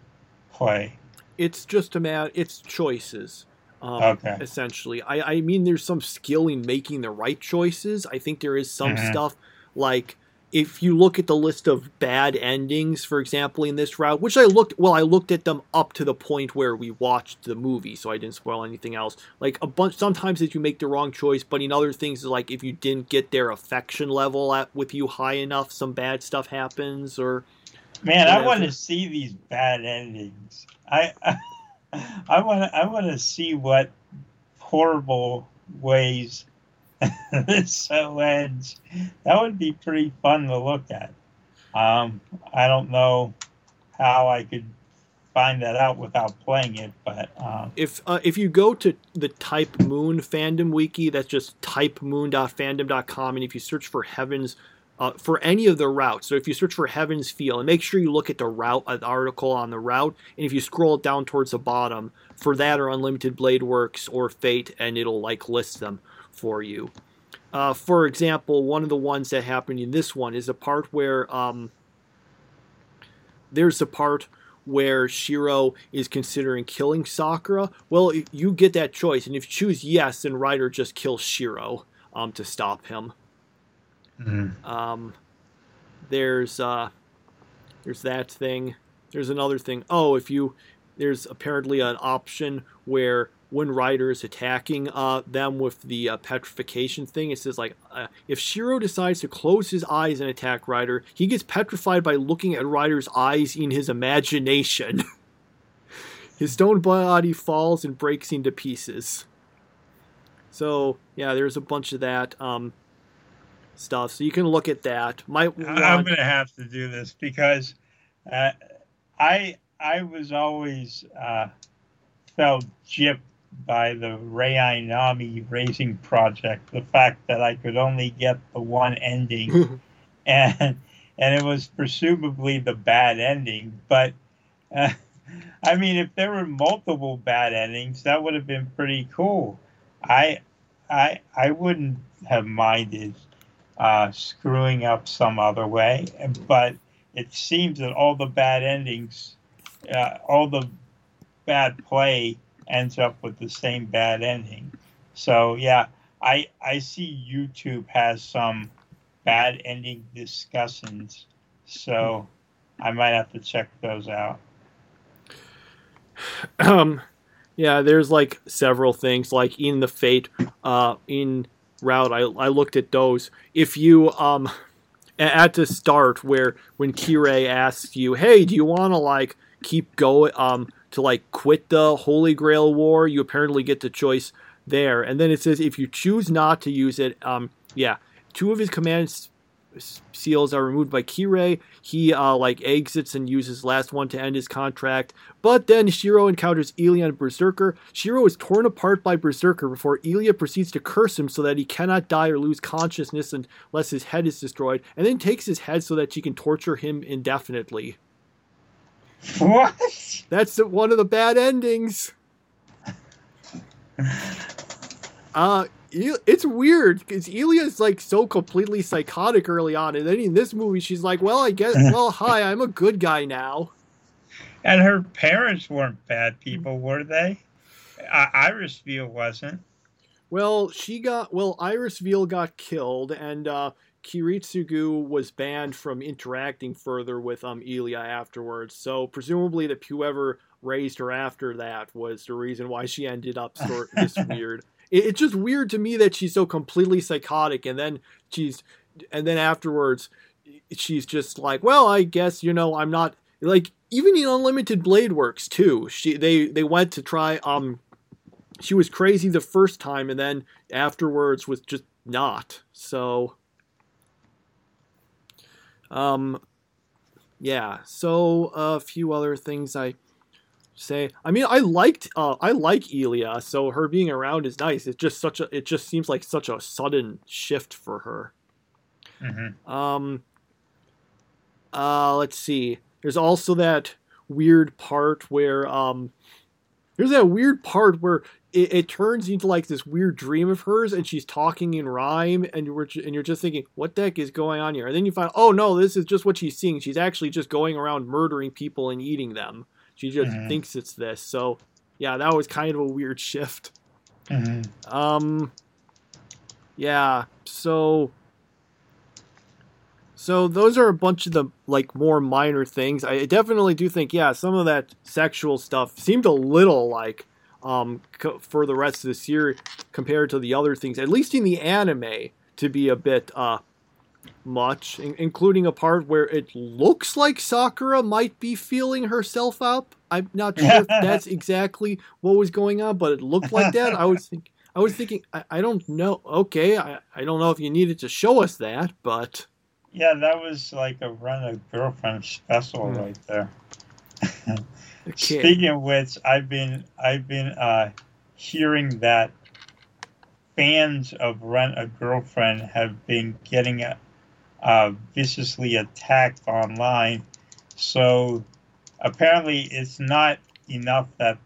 play? it's just a matter. It's choices. Um, Okay. Essentially, I I mean, there's some skill in making the right choices. I think there is some Mhm. stuff like if you look at the list of bad endings, for example, in this route, which I looked well, I looked at them up to the point where we watched the movie, so I didn't spoil anything else. Like a bunch, sometimes if you make the wrong choice, but in other things, like if you didn't get their affection level at with you high enough, some bad stuff happens, or Man, I want to see these bad endings. I I want I want to see what horrible ways show ends. That would be pretty fun to look at. Um, I don't know how I could find that out without playing it, but um, if uh, if you go to the Type Moon fandom wiki, that's just typemoon.fandom.com, and if you search for Heavens, uh, for any of the routes, so if you search for Heavens Feel, and make sure you look at the route uh, the article on the route, and if you scroll down towards the bottom, for that or Unlimited Blade Works or Fate, and it'll like list them for you. Uh, for example, one of the ones that happened in this one is a part where um, there's a part where Shiro is considering killing Sakura. Well, you get that choice, and if you choose yes, then Rider just kills Shiro um, to stop him. Um, there's uh, there's that thing. There's another thing. Oh, if you there's apparently an option where when Rider is attacking uh, them with the uh, petrification thing, it says like uh, if Shiro decides to close his eyes and attack Rider, he gets petrified by looking at Rider's eyes in his imagination. his stone body falls and breaks into pieces. So yeah, there's a bunch of that um, stuff. So you can look at that. I- I'm going to have to do this because uh, I I was always uh, felt gypped by the Rei Nami Racing Project. The fact that I could only get the one ending, and and it was presumably the bad ending. But uh, I mean, if there were multiple bad endings, that would have been pretty cool. I I I wouldn't have minded uh, screwing up some other way. But it seems that all the bad endings, uh, all the bad play ends up with the same bad ending. So yeah, I I see YouTube has some bad ending discussions. So I might have to check those out. um yeah there's like several things like in the fate uh in route i i looked at those if you um at the start where when kirei asks you hey do you want to like keep going um to like quit the holy grail war you apparently get the choice there and then it says if you choose not to use it um yeah two of his commands seals are removed by Kirei. He uh, like exits and uses last one to end his contract. But then Shiro encounters Ilya and Berserker. Shiro is torn apart by Berserker before Ilya proceeds to curse him so that he cannot die or lose consciousness unless his head is destroyed, and then takes his head so that she can torture him indefinitely. What? That's one of the bad endings. Uh, it's weird because Ilya's like so completely psychotic early on, and then in this movie, she's like, "Well, I guess, well, hi, I'm a good guy now." And her parents weren't bad people, were they? Irisviel wasn't. Well, she got well. Irisviel got killed, and uh, Kiritsugu was banned from interacting further with um Ilya afterwards. So presumably, that whoever raised her after that was the reason why she ended up sort of this weird. It, it's just weird to me that she's so completely psychotic, and then she's, and then afterwards, she's just like, well, I guess you know I'm not like even in Unlimited Blade Works too. She they they went to try um she was crazy the first time and then afterwards was just not so um yeah so a few other things i say. I mean i liked uh i like Ilya, so her being around is nice. It's just such a it just seems like such a sudden shift for her. Hmm um uh let's see. There's also that weird part where um there's that weird part where it, it turns into like this weird dream of hers and she's talking in rhyme and you're and you're just thinking what the heck is going on here and then you find oh no this is just what she's seeing she's actually just going around murdering people and eating them she just Mhm. thinks it's this so yeah, that was kind of a weird shift. Mm-hmm. Um, yeah. So, so those are a bunch of the like more minor things. I definitely do think, yeah, some of that sexual stuff seemed a little like um co- for the rest of the year compared to the other things, at least in the anime, to be a bit uh much, in- including a part where it looks like Sakura might be feeling herself up. I'm not sure if that's exactly what was going on, but it looked like that. I was think- I was thinking, I, I don't know. Okay, I, I don't know if you needed to show us that, but Yeah, that was like a run a girlfriend special Hmm. right there. okay. Speaking of which, I've been I've been uh, hearing that fans of Rent a Girlfriend have been getting uh, viciously attacked online. So apparently, it's not enough that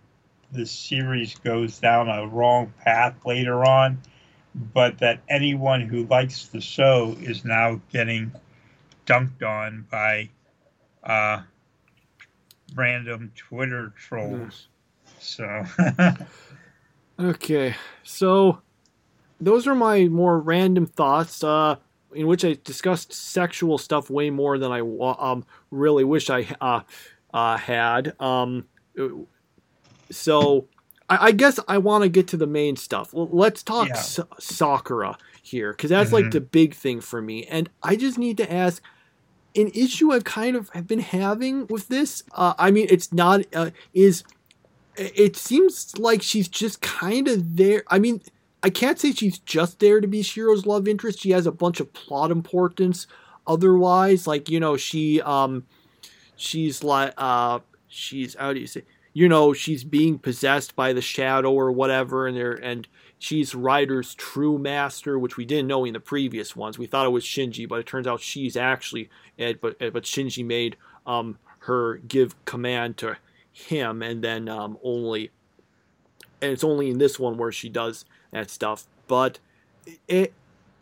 the series goes down a wrong path later on, but that anyone who likes the show is now getting dunked on by uh, random Twitter trolls. So, Okay, so those are my more random thoughts, uh, in which I discussed sexual stuff way more than I um, really wish I uh, uh, had. Um, so I, I guess I want to get to the main stuff. Well, let's talk Yeah. Sa- Sakura here, because that's like Mhm. the big thing for me. And I just need to ask an issue I've kind of have been having with this. Uh, I mean, it's not uh, is it seems like she's just kind of there. I mean, I can't say she's just there to be Shiro's love interest. She has a bunch of plot importance otherwise. Like, you know, she um she's like uh she's how do you say you know, she's being possessed by the shadow or whatever and there and she's Rider's true master, which we didn't know in the previous ones. We thought it was Shinji, but it turns out she's actually it but but Shinji made um her give command to him and then um, only and it's only in this one where she does that stuff but it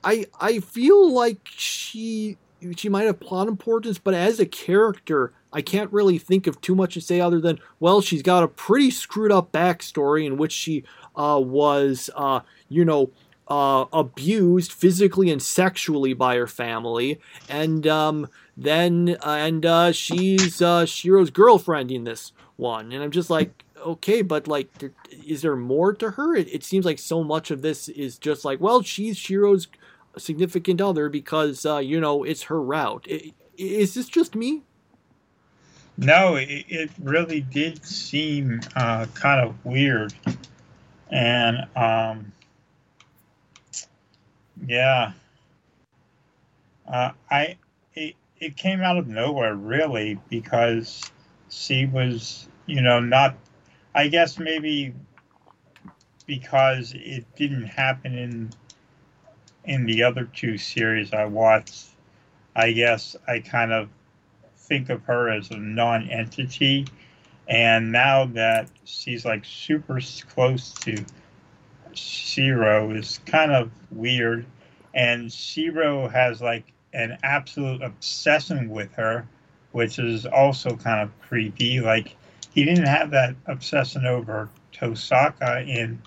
i i feel like she she might have plot importance but as a character i can't really think of too much to say other than well she's got a pretty screwed up backstory in which she uh, was uh, you know uh, abused physically and sexually by her family. And um, then and uh, she's uh, shiro's girlfriend in this one. And i'm just like okay but like is there more to her? It, it seems like so much of this is just like well she's shiro's significant other because uh, you know it's her route. I- is this just me? No, it, it really did seem uh, kind of weird. And, um, yeah. Uh, I it, it came out of nowhere really because she was you know not I guess maybe because it didn't happen in in the other two series I watched I guess I kind of think of her as a non-entity and now that she's like super close to Shiro is kind of weird and Shiro has like an absolute obsession with her, which is also kind of creepy. Like he didn't have that obsession over Tosaka in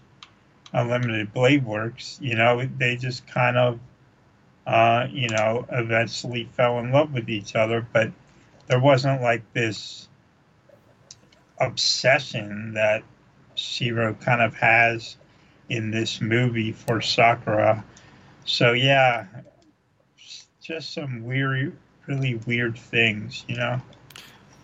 Unlimited Blade Works. You know, they just kind of, uh, you know, eventually fell in love with each other, but there wasn't like this obsession that Shiro kind of has in this movie for Sakura. So yeah, just some weird, really weird things, you know.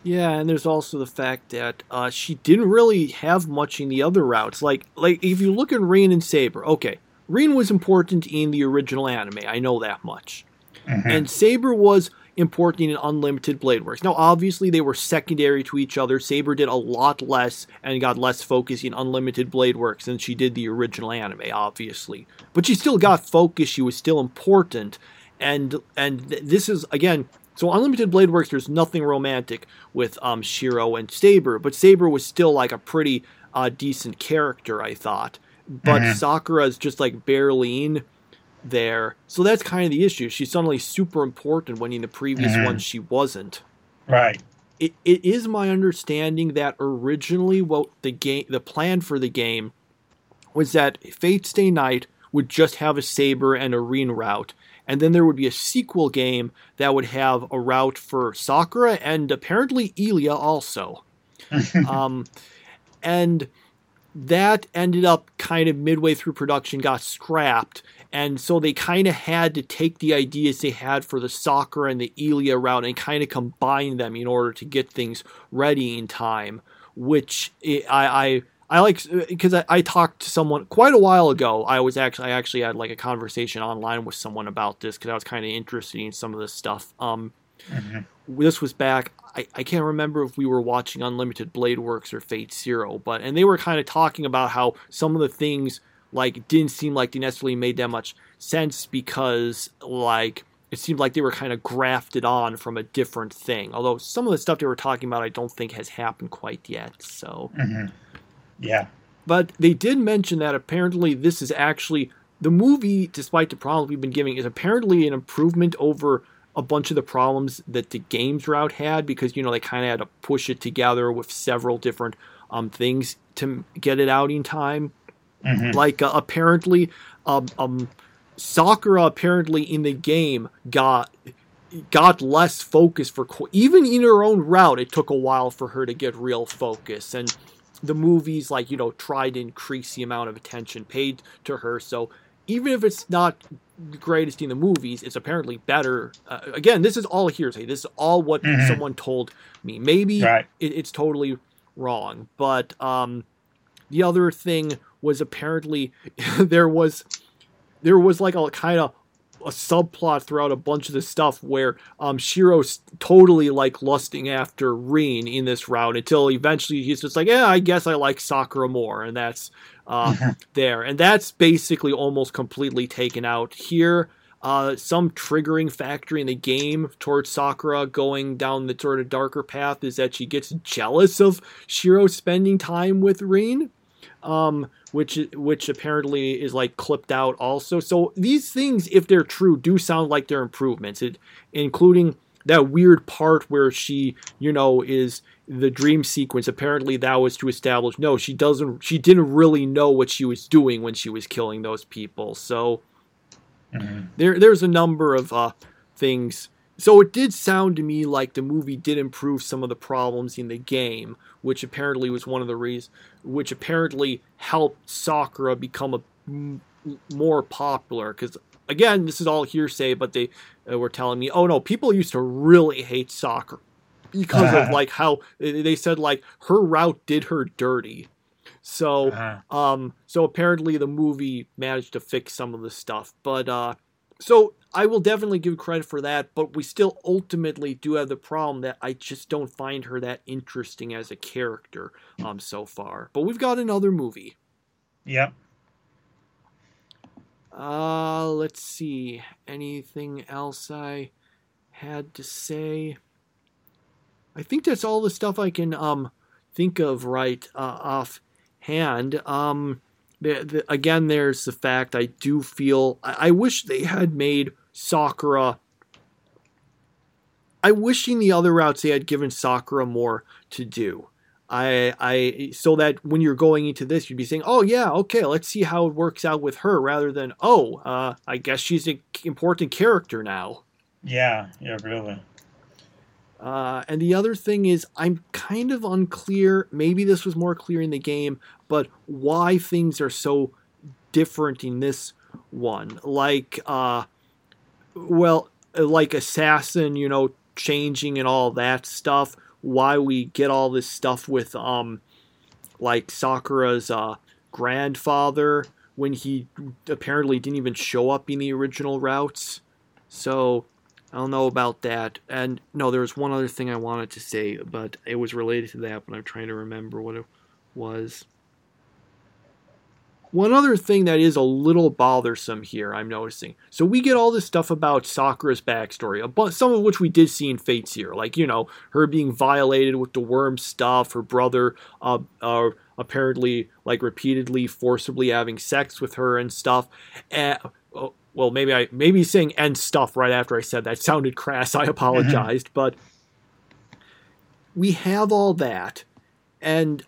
Yeah, and there's also the fact that uh, she didn't really have much in the other routes. Like, like if you look at Rin and Saber, okay, Rin was important in the original anime. I know that much, Mhm. and Saber was important in Unlimited Blade Works. Now, obviously, they were secondary to each other. Saber did a lot less and got less focus in Unlimited Blade Works than she did the original anime, obviously. But she still got focus. She was still important, and and th- this is again. So Unlimited Blade Works, there's nothing romantic with um, Shiro and Saber, but Saber was still like a pretty uh, decent character, I thought. But Mhm. Sakura is just like barely in there, so that's kind of the issue. She's suddenly super important when in the previous Mhm. one she wasn't. Right. it, it is my understanding that originally what the game the plan for the game was that Fate Stay Night would just have a saber and a route and then there would be a sequel game that would have a route for Sakura and apparently Ilia also. um, and that ended up kind of midway through production got scrapped and so they kind of had to take the ideas they had for the Sakura and the Ilia route and kind of combine them in order to get things ready in time which I, I I like because I, I, talked to someone quite a while ago. I was actually I actually had like a conversation online with someone about this because I was kind of interested in some of this stuff. Um, mm-hmm. This was back. I, I can't remember if we were watching Unlimited Blade Works or Fate Zero, but and they were kind of talking about how some of the things like didn't seem like they necessarily made that much sense because like it seemed like they were kind of grafted on from a different thing. Although some of the stuff they were talking about, I don't think has happened quite yet. So. Mm-hmm yeah. But they did mention that apparently this is actually the movie, despite the problems we've been giving, is apparently an improvement over a bunch of the problems that the games route had because you know they kind of had to push it together with several different um, things to get it out in time. Mm-hmm. Like uh, apparently, um, um, Sakura apparently in the game got got less focus for even in her own route. It took a while for her to get real focus and the movies like you know tried to increase the amount of attention paid to her so even if it's not the greatest in the movies it's apparently better uh, again this is all hearsay this is all what mm-hmm. someone told me maybe right. it, it's totally wrong but um the other thing was apparently there was there was like a kind of a subplot throughout a bunch of the stuff where um, Shiro's totally like lusting after Rin in this route until eventually he's just like, yeah, I guess I like Sakura more, and that's uh, there, and that's basically almost completely taken out here. Uh, some triggering factor in the game towards Sakura going down the sort of darker path is that she gets jealous of Shiro spending time with Rin. Um, which which apparently is like clipped out also. So these things, if they're true, do sound like they're improvements, it, including that weird part where she, you know, is the dream sequence. Apparently, that was to establish no, she doesn't, she didn't really know what she was doing when she was killing those people. So mm-hmm. there, there's a number of uh, things so it did sound to me like the movie did improve some of the problems in the game, which apparently was one of the reasons, which apparently helped Sakura become a m- more popular. Because again, this is all hearsay, but they uh, were telling me, oh no, people used to really hate Sakura because of like how they said like her route did her dirty. So, uh-huh. um, so apparently the movie managed to fix some of the stuff, but uh, so I will definitely give credit for that, but we still ultimately do have the problem that I just don't find her that interesting as a character um so far. But we've got another movie. Yep. Uh let's see. Anything else I had to say? I think that's all the stuff I can um think of right uh, off hand. Um the, the, again, there's the fact I do feel I, I wish they had made Sakura. I wish in the other routes they had given Sakura more to do. I, I, so that when you're going into this, you'd be saying, "Oh yeah, okay, let's see how it works out with her," rather than, "Oh, uh, I guess she's an important character now." Yeah, yeah, really. Uh, and the other thing is, I'm kind of unclear. Maybe this was more clear in the game, but why things are so different in this one? Like, uh, well, like assassin, you know, changing and all that stuff. Why we get all this stuff with, um, like Sakura's uh, grandfather when he apparently didn't even show up in the original routes. So I don't know about that. And no, there was one other thing I wanted to say, but it was related to that, but I'm trying to remember what it was. One other thing that is a little bothersome here, I'm noticing. So we get all this stuff about Sakura's backstory, some of which we did see in Fate Zero, like you know her being violated with the worm stuff, her brother uh, uh, apparently like repeatedly forcibly having sex with her and stuff. And, well, maybe I maybe saying and stuff right after I said that sounded crass. I apologized, but we have all that, and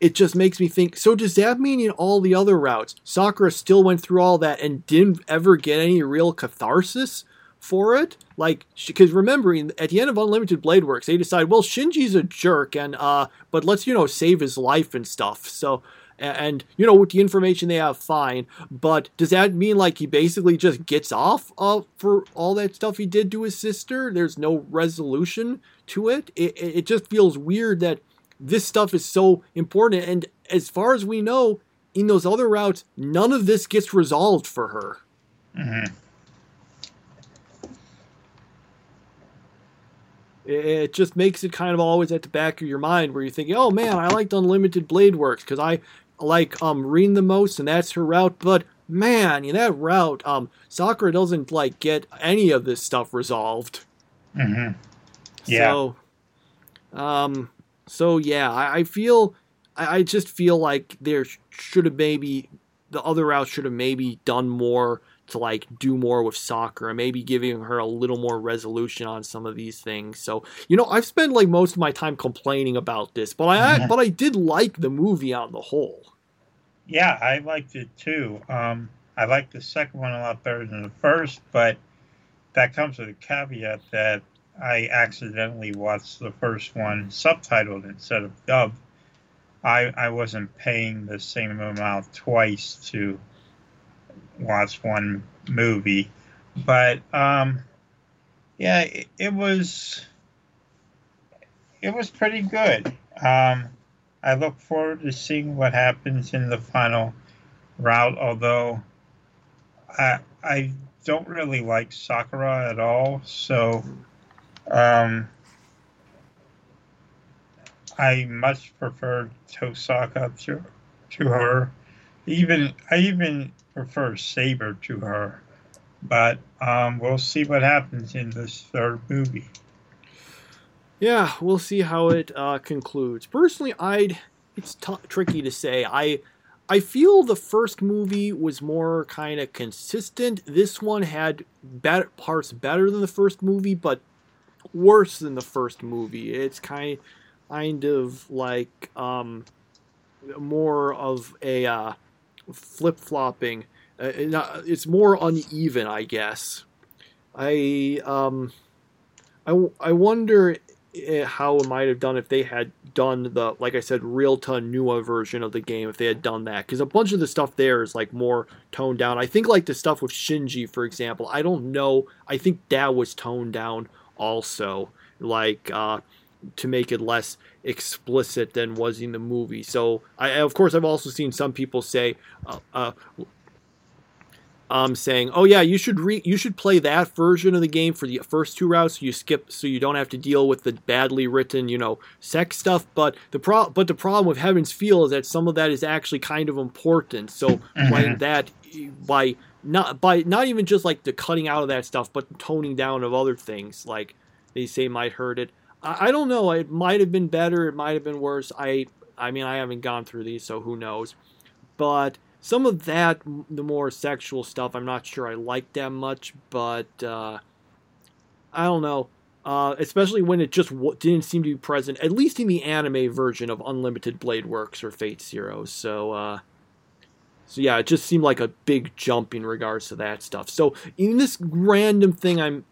it just makes me think. So does that mean in all the other routes, Sakura still went through all that and didn't ever get any real catharsis for it? Like, because remembering at the end of Unlimited Blade Works, they decide, well, Shinji's a jerk, and uh, but let's you know save his life and stuff. So and you know with the information they have fine but does that mean like he basically just gets off uh, for all that stuff he did to his sister there's no resolution to it it, it just feels weird that this stuff is so important and as far as we know in those other routes none of this gets resolved for her Mm-hmm. it just makes it kind of always at the back of your mind where you're thinking, oh man, I liked Unlimited Blade Works because I like um Rin the most and that's her route, but man, in that route, um Sakura doesn't like get any of this stuff resolved. Mm-hmm. Yeah. So um so yeah, I, I feel I, I just feel like there should have maybe the other route should have maybe done more to like do more with Sakura and maybe giving her a little more resolution on some of these things. So, you know, I've spent like most of my time complaining about this, but I but I did like the movie on the whole. Yeah, I liked it too. Um, I liked the second one a lot better than the first, but that comes with a caveat that I accidentally watched the first one subtitled instead of dubbed. I I wasn't paying the same amount twice to watch one movie, but um, yeah, it, it was it was pretty good. Um, I look forward to seeing what happens in the final route. Although I I don't really like Sakura at all, so um, I much prefer Tosaka to to her. Even I even prefer Saber to her, but um, we'll see what happens in this third movie. Yeah, we'll see how it uh, concludes. Personally, I'd it's t- tricky to say. I I feel the first movie was more kind of consistent. This one had better parts better than the first movie, but worse than the first movie. It's kind kind of like um, more of a uh, flip flopping. Uh, it's more uneven, I guess. I um, I, I wonder eh, how it might have done if they had done the like I said real Realta Nua version of the game if they had done that because a bunch of the stuff there is like more toned down. I think like the stuff with Shinji for example. I don't know. I think that was toned down also like uh, to make it less explicit than was in the movie. So I of course I've also seen some people say uh, uh, um, saying, "Oh yeah, you should re- you should play that version of the game for the first two routes. So you skip, so you don't have to deal with the badly written, you know, sex stuff. But the pro- but the problem with Heaven's Feel is that some of that is actually kind of important. So mm-hmm. playing that by not by not even just like the cutting out of that stuff, but toning down of other things, like they say might hurt it. I, I don't know. It might have been better. It might have been worse. I I mean, I haven't gone through these, so who knows. But some of that, the more sexual stuff, I'm not sure I like that much, but uh, I don't know. Uh, especially when it just w- didn't seem to be present, at least in the anime version of Unlimited Blade Works or Fate Zero. So, uh, so yeah, it just seemed like a big jump in regards to that stuff. So, in this random thing, I'm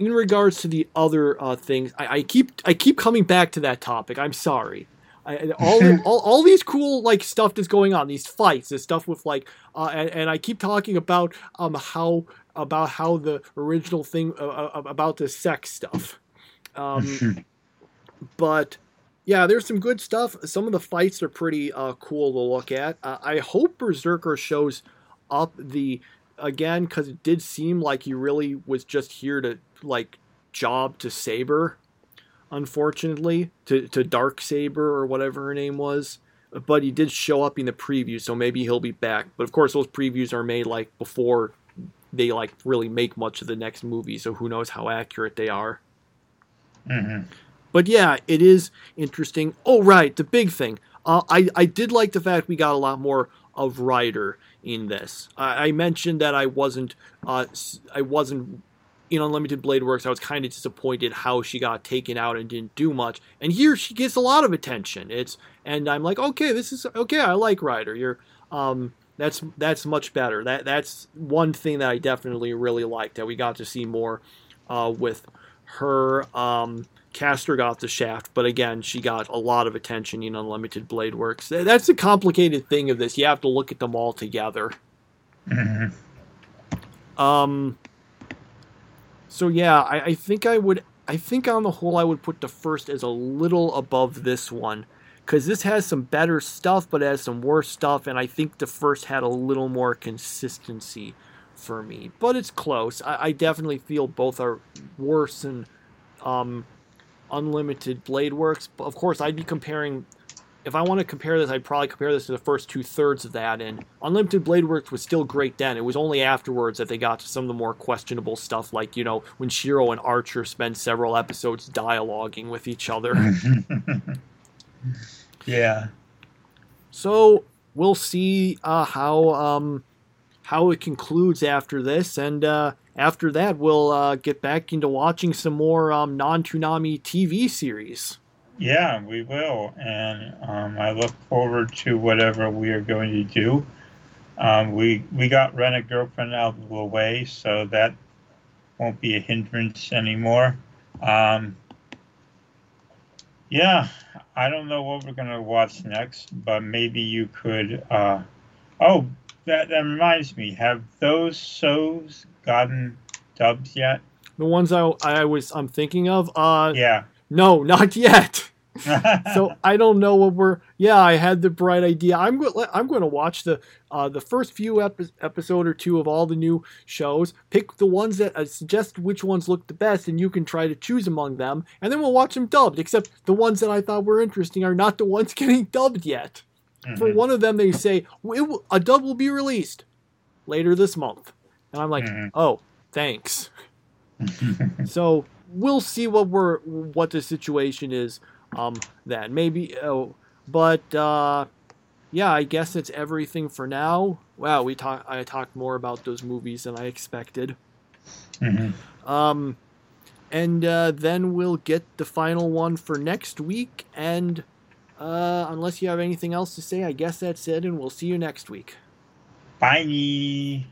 in regards to the other uh, things. I, I keep I keep coming back to that topic. I'm sorry. I, all, all, all these cool like stuff that's going on, these fights, this stuff with like, uh, and, and I keep talking about um how about how the original thing uh, uh about the sex stuff, um, but yeah, there's some good stuff. Some of the fights are pretty uh, cool to look at. Uh, I hope Berserker shows up the again because it did seem like he really was just here to like job to Saber unfortunately, to, to Dark Saber or whatever her name was. But he did show up in the preview, so maybe he'll be back. But of course, those previews are made like before they like really make much of the next movie, so who knows how accurate they are. Mm-hmm. But yeah, it is interesting. Oh right, the big thing. Uh, I I did like the fact we got a lot more of Rider in this. I, I mentioned that I wasn't uh, I wasn't in Unlimited Blade Works, I was kind of disappointed how she got taken out and didn't do much. And here she gets a lot of attention. It's and I'm like, okay, this is okay. I like Rider. You're um, that's that's much better. That that's one thing that I definitely really liked that we got to see more uh, with her. Um, Caster got the shaft, but again, she got a lot of attention in Unlimited Blade Works. That's the complicated thing of this. You have to look at them all together. Mm-hmm. Um. So yeah, I, I think I would. I think on the whole, I would put the first as a little above this one, because this has some better stuff, but it has some worse stuff, and I think the first had a little more consistency for me. But it's close. I, I definitely feel both are worse than um, Unlimited Blade Works. But of course, I'd be comparing. If I want to compare this, I'd probably compare this to the first two thirds of that. And Unlimited Blade Works was still great then. It was only afterwards that they got to some of the more questionable stuff, like you know when Shiro and Archer spend several episodes dialoguing with each other. yeah. So we'll see uh, how um, how it concludes after this, and uh, after that, we'll uh, get back into watching some more um, non Toonami TV series. Yeah, we will, and um, I look forward to whatever we are going to do. Um, we we got Rent a Girlfriend out of the way, so that won't be a hindrance anymore. Um, yeah, I don't know what we're gonna watch next, but maybe you could. Uh, oh, that that reminds me. Have those shows gotten dubs yet? The ones I, I was I'm thinking of, uh, Yeah. no, not yet. so I don't know what we're. Yeah, I had the bright idea. I'm going. I'm going to watch the uh, the first few epi- episode or two of all the new shows. Pick the ones that uh, suggest which ones look the best, and you can try to choose among them. And then we'll watch them dubbed. Except the ones that I thought were interesting are not the ones getting dubbed yet. For Mhm. one of them, they say "It will- a dub will be released later this month, and I'm like, Mhm. oh, thanks. So we'll see what we're what the situation is. Um, then maybe. Oh, but uh, yeah, I guess that's everything for now. Wow, we talk. I talked more about those movies than I expected. Mhm. Um, and uh, then we'll get the final one for next week. And uh, unless you have anything else to say, I guess that's it. And we'll see you next week. Bye.